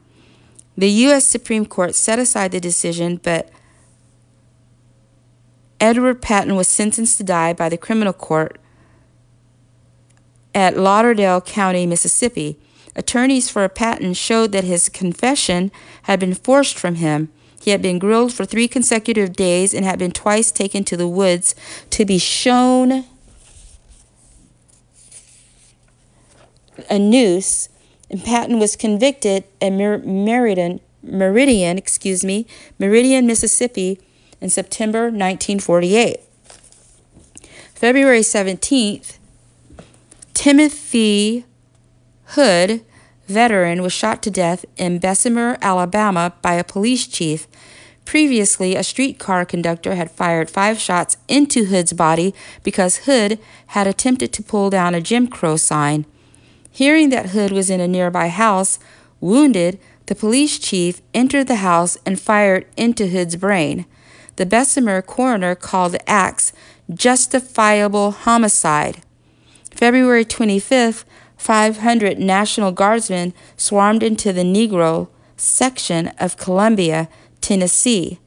A: The U.S. Supreme Court set aside the decision, but Edward Patton was sentenced to die by the criminal court at Lauderdale County, Mississippi. Attorneys for Patton showed that his confession had been forced from him. He had been grilled for three consecutive days and had been twice taken to the woods to be shown a noose and Patton was convicted at Mer- Meridian, Meridian, excuse me, Meridian, Mississippi, in September 1948. February 17th, Timothy Hood, veteran, was shot to death in Bessemer, Alabama by a police chief. Previously, a streetcar conductor had fired five shots into Hood's body because Hood had attempted to pull down a Jim Crow sign. Hearing that Hood was in a nearby house, wounded, the police chief entered the house and fired into Hood's brain. The Bessemer coroner called the acts justifiable homicide. February 25th, 500 National Guardsmen swarmed into the Negro section of Columbia, Tennessee,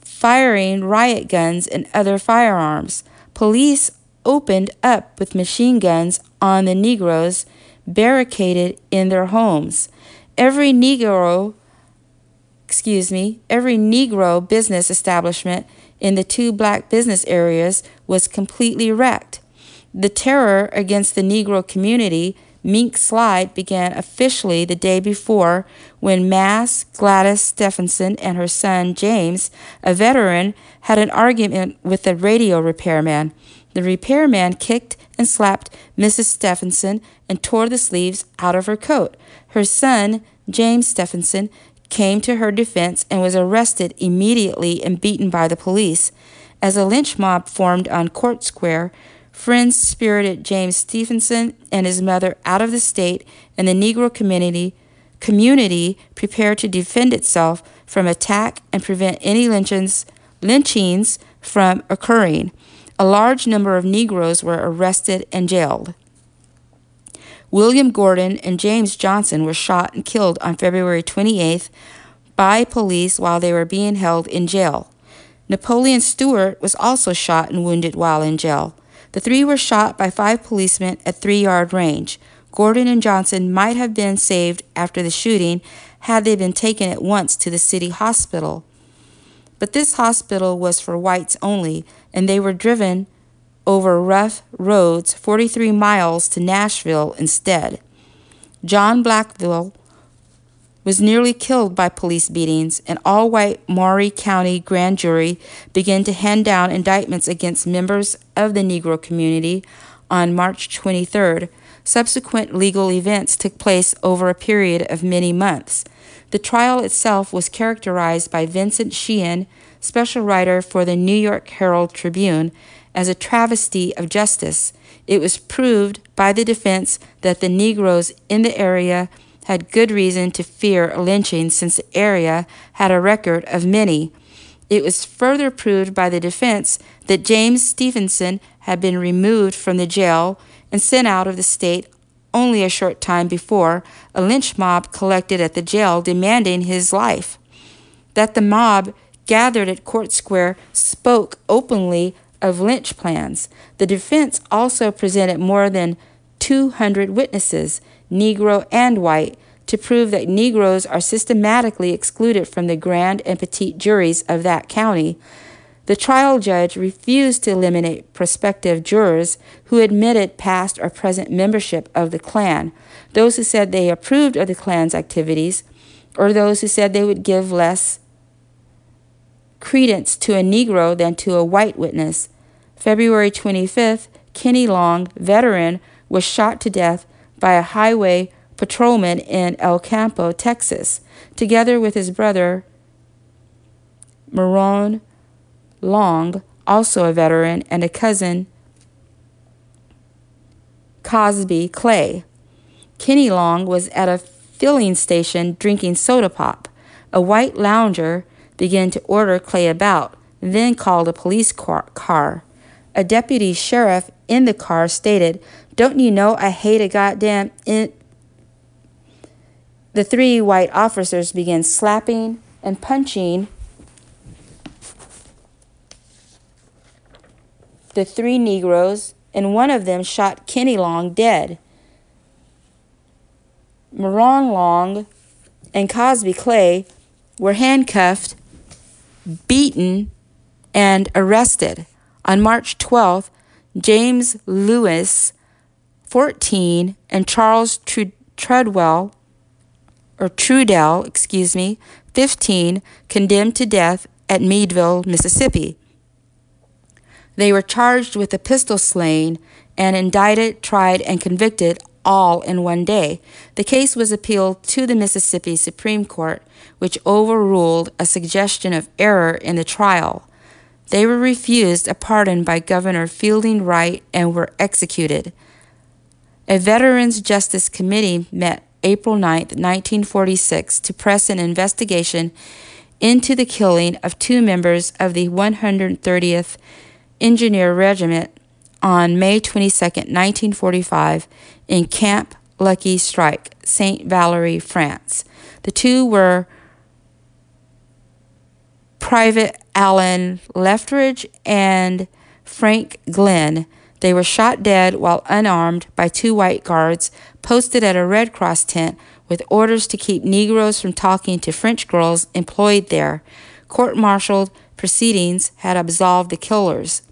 A: firing riot guns and other firearms. Police opened up with machine guns on the Negroes barricaded in their homes. Every Negro, excuse me, every Negro business establishment in the two black business areas was completely wrecked. The terror against the Negro community, Mink Slide, began officially the day before when Mass Gladys Stephenson and her son James, a veteran, had an argument with the radio repairman. The repairman kicked and slapped Mrs. Stephenson and tore the sleeves out of her coat. Her son, James Stephenson, came to her defense and was arrested immediately and beaten by the police. As a lynch mob formed on Court Square, friends spirited James Stephenson and his mother out of the state, and the Negro community community prepared to defend itself from attack and prevent any lynchings, lynchings from occurring. A large number of Negroes were arrested and jailed. William Gordon and James Johnson were shot and killed on February 28th by police while they were being held in jail. Napoleon Stewart was also shot and wounded while in jail. The three were shot by five policemen at three yard range. Gordon and Johnson might have been saved after the shooting had they been taken at once to the city hospital. But this hospital was for whites only, and they were driven over rough roads 43 miles to Nashville instead. John Blackville was nearly killed by police beatings. An all white Maury County grand jury began to hand down indictments against members of the Negro community on March 23rd. Subsequent legal events took place over a period of many months. The trial itself was characterized by Vincent Sheehan, special writer for the New York Herald Tribune, as a travesty of justice. It was proved by the defense that the Negroes in the area had good reason to fear a lynching since the area had a record of many. It was further proved by the defense that James Stephenson had been removed from the jail and sent out of the state only a short time before a lynch mob collected at the jail demanding his life. That the mob gathered at Court Square spoke openly of lynch plans. The defense also presented more than 200 witnesses, Negro and white, to prove that Negroes are systematically excluded from the grand and petite juries of that county. The trial judge refused to eliminate prospective jurors who admitted past or present membership of the Klan, those who said they approved of the Klan's activities, or those who said they would give less credence to a Negro than to a white witness. February 25th, Kenny Long, veteran, was shot to death by a highway patrolman in El Campo, Texas, together with his brother, Marone Long, also a veteran, and a cousin, Cosby Clay. Kenny Long was at a filling station drinking soda pop. A white lounger began to order Clay about, then called a police car. A deputy sheriff in the car stated, Don't you know I hate a goddamn. In-? The three white officers began slapping and punching the three Negroes, and one of them shot Kenny Long dead. Maron Long and Cosby Clay were handcuffed beaten, and arrested. On March 12th, James Lewis, 14, and Charles Treadwell, or Trudell, excuse me, 15, condemned to death at Meadville, Mississippi. They were charged with a pistol slaying and indicted, tried, and convicted all in one day. The case was appealed to the Mississippi Supreme Court, which overruled a suggestion of error in the trial. They were refused a pardon by Governor Fielding Wright and were executed. A Veterans Justice Committee met April 9, 1946, to press an investigation into the killing of two members of the 130th Engineer Regiment on May 22, 1945, in Camp Lucky Strike, St. Valery, France. The two were Private Alan Lethbridge and Frank Glenn. They were shot dead while unarmed by two white guards posted at a Red Cross tent with orders to keep Negroes from talking to French girls employed there. Court martialed proceedings had absolved the killers.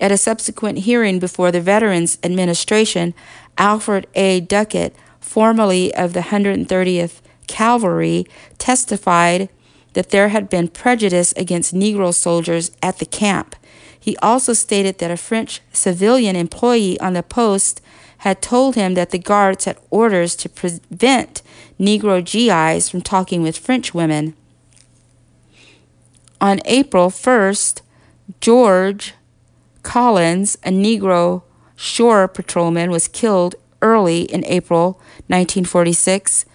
A: At a subsequent hearing before the Veterans Administration, Alfred A. Duckett, formerly of the 130th Cavalry, testified that there had been prejudice against Negro soldiers at the camp. He also stated that a French civilian employee on the post had told him that the guards had orders to prevent Negro GIs from talking with French women. On April 1st, George Collins, a Negro shore patrolman, was killed early in April 1946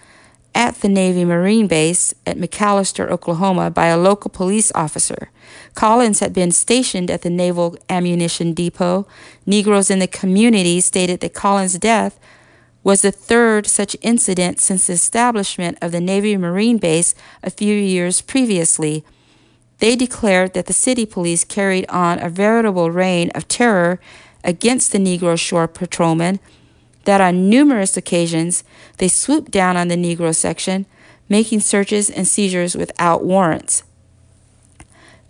A: at the Navy Marine Base at McAlester, Oklahoma, by a local police officer. Collins had been stationed at the Naval Ammunition Depot. Negroes in the community stated that Collins' death was the third such incident since the establishment of the Navy Marine Base a few years previously. They declared that the city police carried on a veritable reign of terror against the Negro shore patrolmen, that on numerous occasions they swooped down on the Negro section, making searches and seizures without warrants.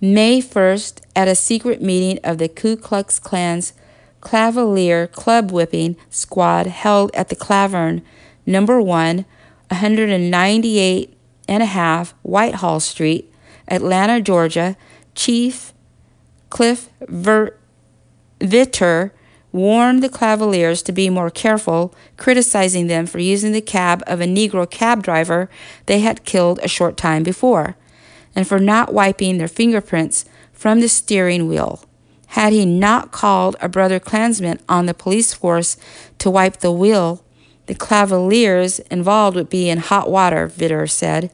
A: May 1st, at a secret meeting of the Ku Klux Klan's Cavalier Club Whipping Squad held at the Clavern, number 1, 198 and a half Whitehall Street, Atlanta, Georgia, Chief Cliff Ver- Vitter warned the Cavaliers to be more careful, criticizing them for using the cab of a Negro cab driver they had killed a short time before, and for not wiping their fingerprints from the steering wheel. Had he not called a brother Klansman on the police force to wipe the wheel, the Cavaliers involved would be in hot water, Vitter said.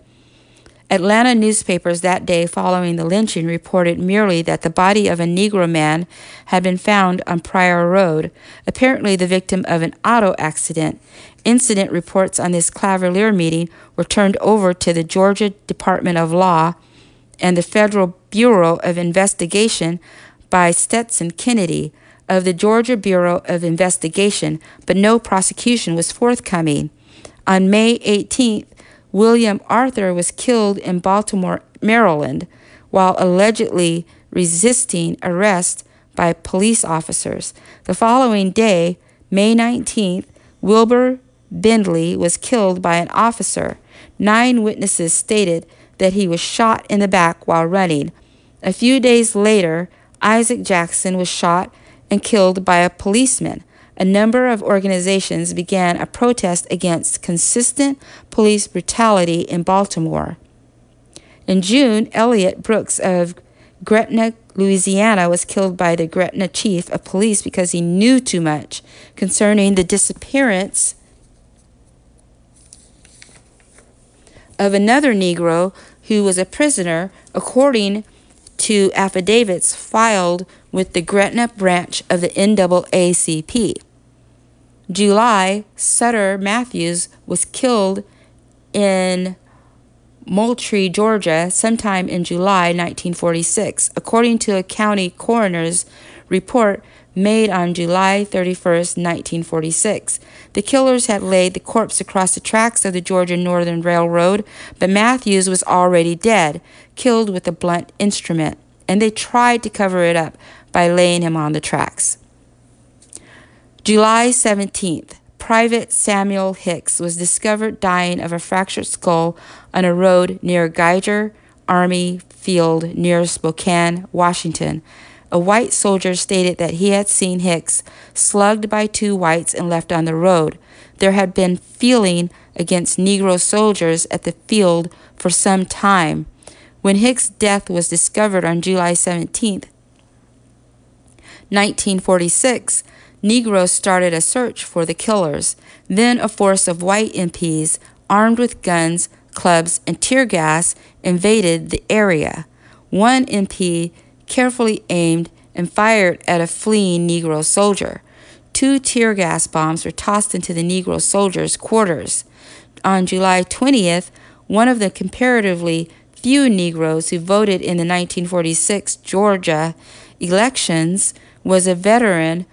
A: Atlanta newspapers that day following the lynching reported merely that the body of a Negro man had been found on Pryor Road, apparently the victim of an auto accident. Incident reports on this Cavalier meeting were turned over to the Georgia Department of Law and the Federal Bureau of Investigation by Stetson Kennedy of the Georgia Bureau of Investigation, but no prosecution was forthcoming. On May 18th, William Arthur was killed in Baltimore, Maryland, while allegedly resisting arrest by police officers. The following day, May 19th, Wilbur Bindley was killed by an officer. Nine witnesses stated that he was shot in the back while running. A few days later, Isaac Jackson was shot and killed by a policeman a number of organizations began a protest against consistent police brutality in Baltimore. In June, Elliot Brooks of Gretna, Louisiana, was killed by the Gretna chief of police because he knew too much concerning the disappearance of another Negro who was a prisoner, according to affidavits filed with the Gretna branch of the NAACP. July, Sutter Matthews was killed in Moultrie, Georgia, sometime in July 1946, according to a county coroner's report made on July 31, 1946. The killers had laid the corpse across the tracks of the Georgia Northern Railroad, but Matthews was already dead, killed with a blunt instrument, and they tried to cover it up by laying him on the tracks. July 17th, Private Samuel Hicks was discovered dying of a fractured skull on a road near Geiger Army Field near Spokane, Washington. A white soldier stated that he had seen Hicks slugged by two whites and left on the road. There had been feeling against Negro soldiers at the field for some time. When Hicks' death was discovered on July 17, 1946, Negroes started a search for the killers. Then a force of white MPs, armed with guns, clubs, and tear gas, invaded the area. One MP carefully aimed and fired at a fleeing Negro soldier. Two tear gas bombs were tossed into the Negro soldiers' quarters. On July 20th, one of the comparatively few Negroes who voted in the 1946 Georgia elections was a veteran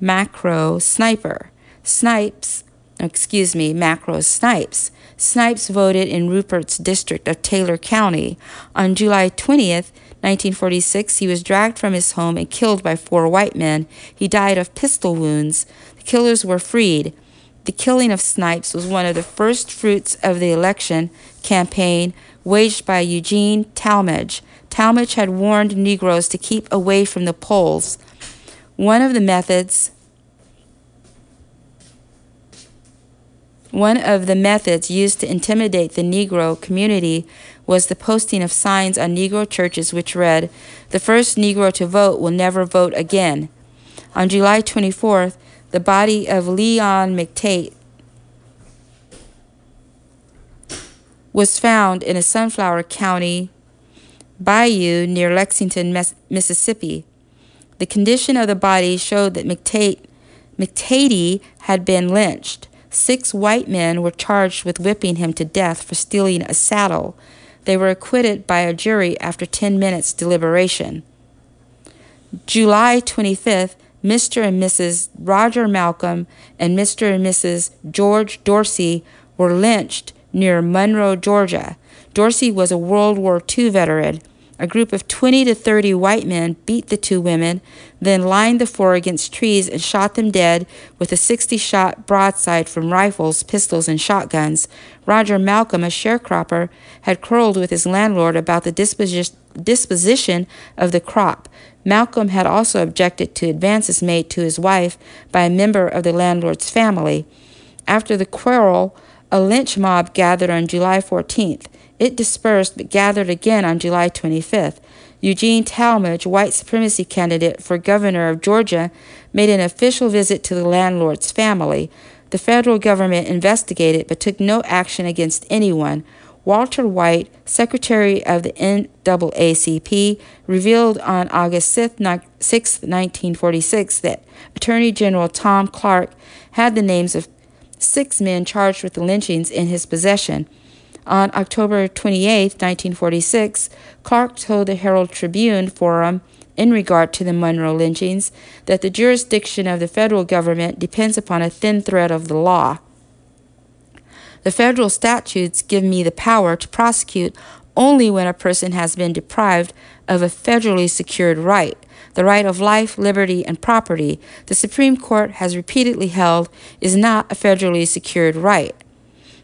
A: macro sniper. Snipes, excuse me, macro snipes. Snipes voted in Rupert's district of Taylor County. On July 20th, 1946, he was dragged from his home and killed by four white men. He died of pistol wounds. The killers were freed. The killing of Snipes was one of the first fruits of the election campaign waged by Eugene Talmadge. Talmadge had warned Negroes to keep away from the polls. One of the methods One of the methods used to intimidate the Negro community was the posting of signs on Negro churches which read, The first Negro to vote will never vote again. On July 24th, the body of Leon McTate was found in a Sunflower County bayou near Lexington, Mississippi. The condition of the body showed that McTate, McTady had been lynched. Six white men were charged with whipping him to death for stealing a saddle. They were acquitted by a jury after 10 minutes' deliberation. July 25th, Mr. and Mrs. Roger Malcolm and Mr. and Mrs. George Dorsey were lynched near Monroe, Georgia. Dorsey was a World War II veteran. A group of 20 to 30 white men beat the two women, then lined the four against trees and shot them dead with a 60 shot broadside from rifles, pistols, and shotguns. Roger Malcolm, a sharecropper, had quarreled with his landlord about the disposi- disposition of the crop. Malcolm had also objected to advances made to his wife by a member of the landlord's family. After the quarrel, a lynch mob gathered on July 14th. It dispersed but gathered again on July 25th. Eugene Talmadge, white supremacy candidate for governor of Georgia, made an official visit to the landlord's family. The federal government investigated but took no action against anyone. Walter White, secretary of the NAACP, revealed on August 6, 1946, that Attorney General Tom Clark had the names of six men charged with the lynchings in his possession. On October 28, 1946, Clark told the Herald Tribune Forum in regard to the Monroe lynchings that the jurisdiction of the federal government depends upon a thin thread of the law. The federal statutes give me the power to prosecute only when a person has been deprived of a federally secured right, the right of life, liberty, and property. The Supreme Court has repeatedly held is not a federally secured right.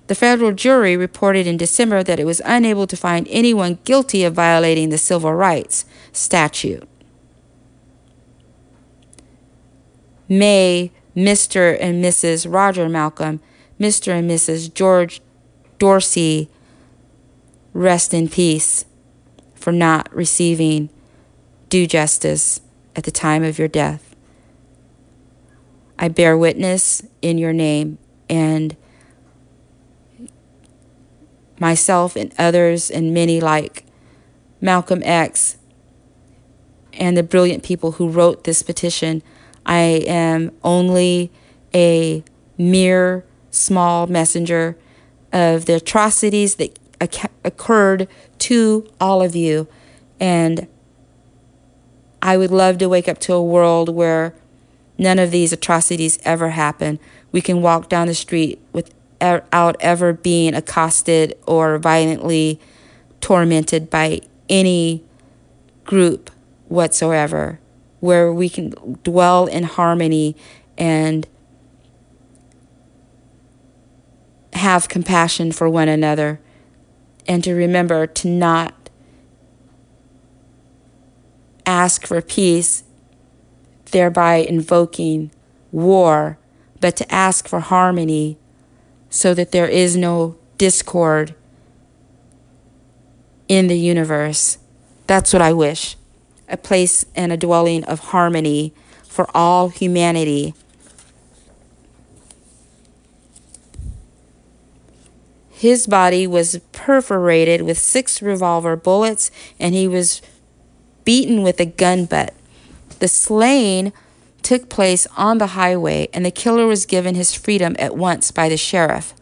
A: The federal jury reported in December that it was unable to find anyone guilty of violating the civil rights statute. May Mr. and Mrs. Roger Malcolm, Mr. and Mrs. George Dorsey rest in peace for not receiving due justice at the time of your death. I bear witness in your name and myself and others and many like Malcolm X and the brilliant people who wrote this petition. I am only a mere small messenger of the atrocities that occurred to all of you. And I would love to wake up to a world where none of these atrocities ever happen. We can walk down the street with out ever being accosted or violently tormented by any group whatsoever, where we can dwell in harmony and have compassion for one another, and to remember to not ask for peace, thereby invoking war, but to ask for harmony so that there is no discord in the universe. That's what I wish. A place and a dwelling of harmony for all humanity. His body was perforated with six revolver bullets and he was beaten with a gun butt. The slaying took place on the highway and the killer was given his freedom at once by the sheriff.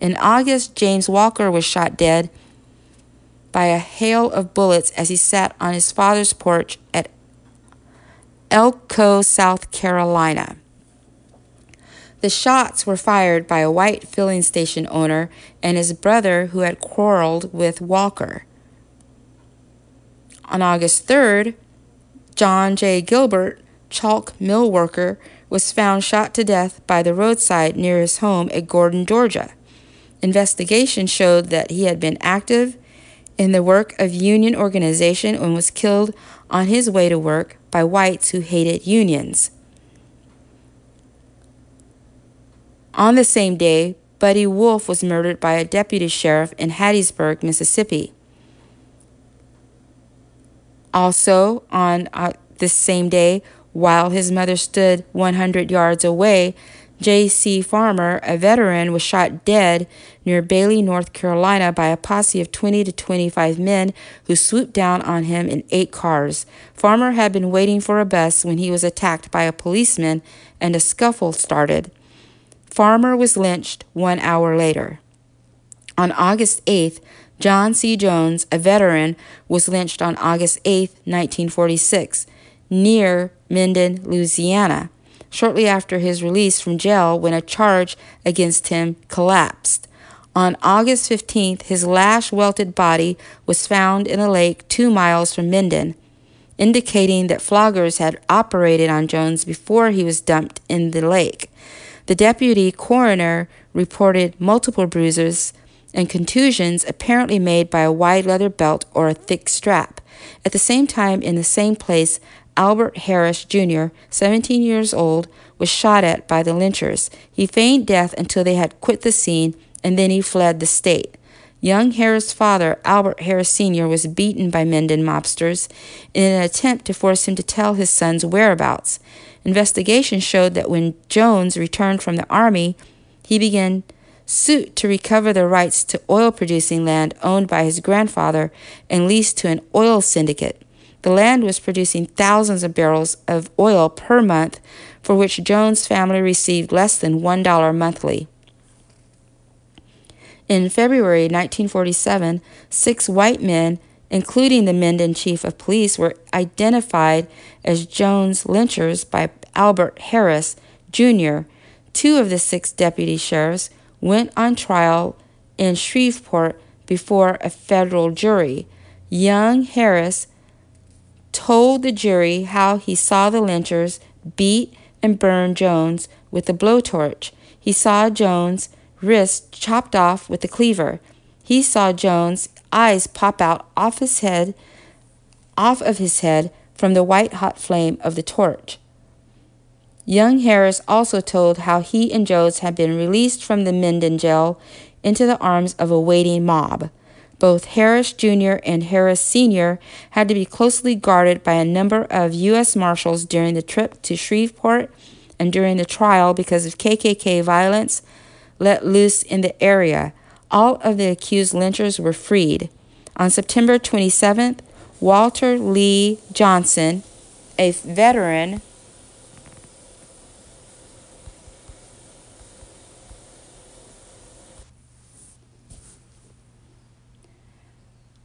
A: In August, James Walker was shot dead by a hail of bullets as he sat on his father's porch at Elko, South Carolina. The shots were fired by a white filling station owner and his brother who had quarreled with Walker. On August 3rd, John J. Gilbert, chalk mill worker, was found shot to death by the roadside near his home at Gordon, Georgia. Investigation showed that he had been active in the work of union organization and was killed on his way to work by whites who hated unions. On the same day, Buddy Wolf was murdered by a deputy sheriff in Hattiesburg, Mississippi. Also, on uh, this same day, while his mother stood 100 yards away, J.C. Farmer, a veteran, was shot dead near Bailey, North Carolina, by a posse of 20 to 25 men who swooped down on him in eight cars. Farmer had been waiting for a bus when he was attacked by a policeman and a scuffle started. Farmer was lynched one hour later. On August 8th, John C. Jones, a veteran, was lynched on August 8, 1946, near Minden, Louisiana, shortly after his release from jail when a charge against him collapsed. On August 15th, his lash welted body was found in a lake two miles from Minden, indicating that floggers had operated on Jones before he was dumped in the lake. The deputy coroner reported multiple bruises and contusions apparently made by a wide leather belt or a thick strap. At the same time, in the same place, Albert Harris Jr., 17 years old, was shot at by the lynchers. He feigned death until they had quit the scene, and then he fled the state. Young Harris' father, Albert Harris Sr., was beaten by Minden mobsters in an attempt to force him to tell his son's whereabouts. Investigation showed that when Jones returned from the Army, he began suit to recover the rights to oil producing land owned by his grandfather and leased to an oil syndicate. The land was producing thousands of barrels of oil per month, for which Jones' family received less than $1 monthly. In February 1947, six white men including the Minden chief of police, were identified as Jones lynchers by Albert Harris, Jr. Two of the six deputy sheriffs went on trial in Shreveport before a federal jury. Young Harris told the jury how he saw the lynchers beat and burn Jones with a blowtorch. He saw Jones' wrist chopped off with a cleaver. He saw Jones' eyes pop out off his head, off of his head from the white hot flame of the torch. Young Harris also told how he and Jones had been released from the Minden jail into the arms of a waiting mob. Both Harris Jr. and Harris Sr. had to be closely guarded by a number of U.S. Marshals during the trip to Shreveport and during the trial because of KKK violence let loose in the area all of the accused lynchers were freed. On September 27th, Walter Lee Johnson, a veteran,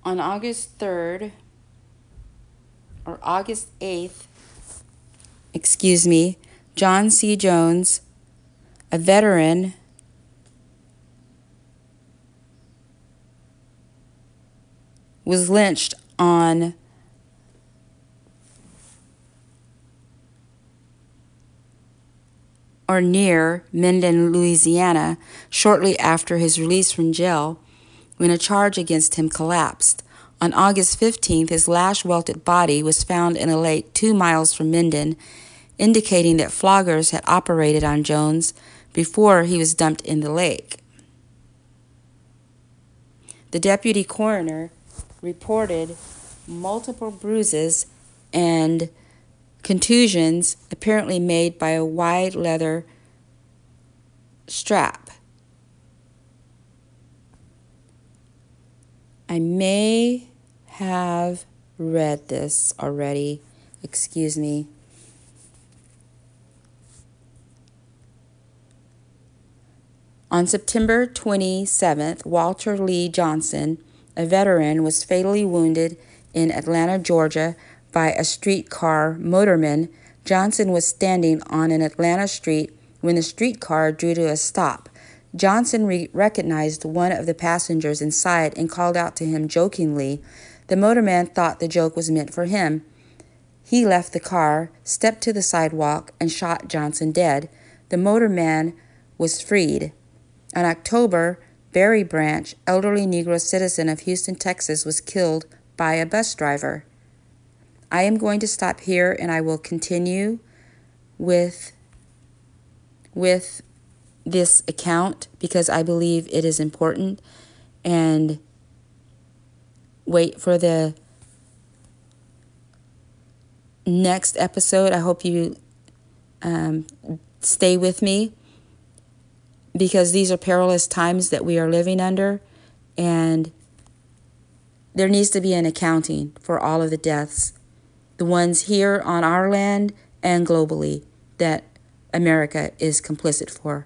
A: on August 3rd or August 8th, excuse me, John C. Jones, a veteran, was lynched on or near Minden, Louisiana, shortly after his release from jail when a charge against him collapsed. On August 15th, his lash welted body was found in a lake two miles from Minden, indicating that floggers had operated on Jones before he was dumped in the lake. The deputy coroner reported multiple bruises and contusions apparently made by a wide leather strap. I may have read this already. Excuse me. On September 27th, Walter Lee Johnson, a veteran, was fatally wounded in Atlanta, Georgia, by a streetcar motorman. Johnson was standing on an Atlanta street when the streetcar drew to a stop. Johnson re- recognized one of the passengers inside and called out to him jokingly. The motorman thought the joke was meant for him. He left the car, stepped to the sidewalk, and shot Johnson dead. The motorman was freed. In October, Barry Branch, elderly Negro citizen of Houston, Texas, was killed by a bus driver. I am going to stop here and I will continue with with this account because I believe it is important and wait for the next episode. I hope you um, stay with me because these are perilous times that we are living under, and there needs to be an accounting for all of the deaths, the ones here on our land and globally that America is complicit for.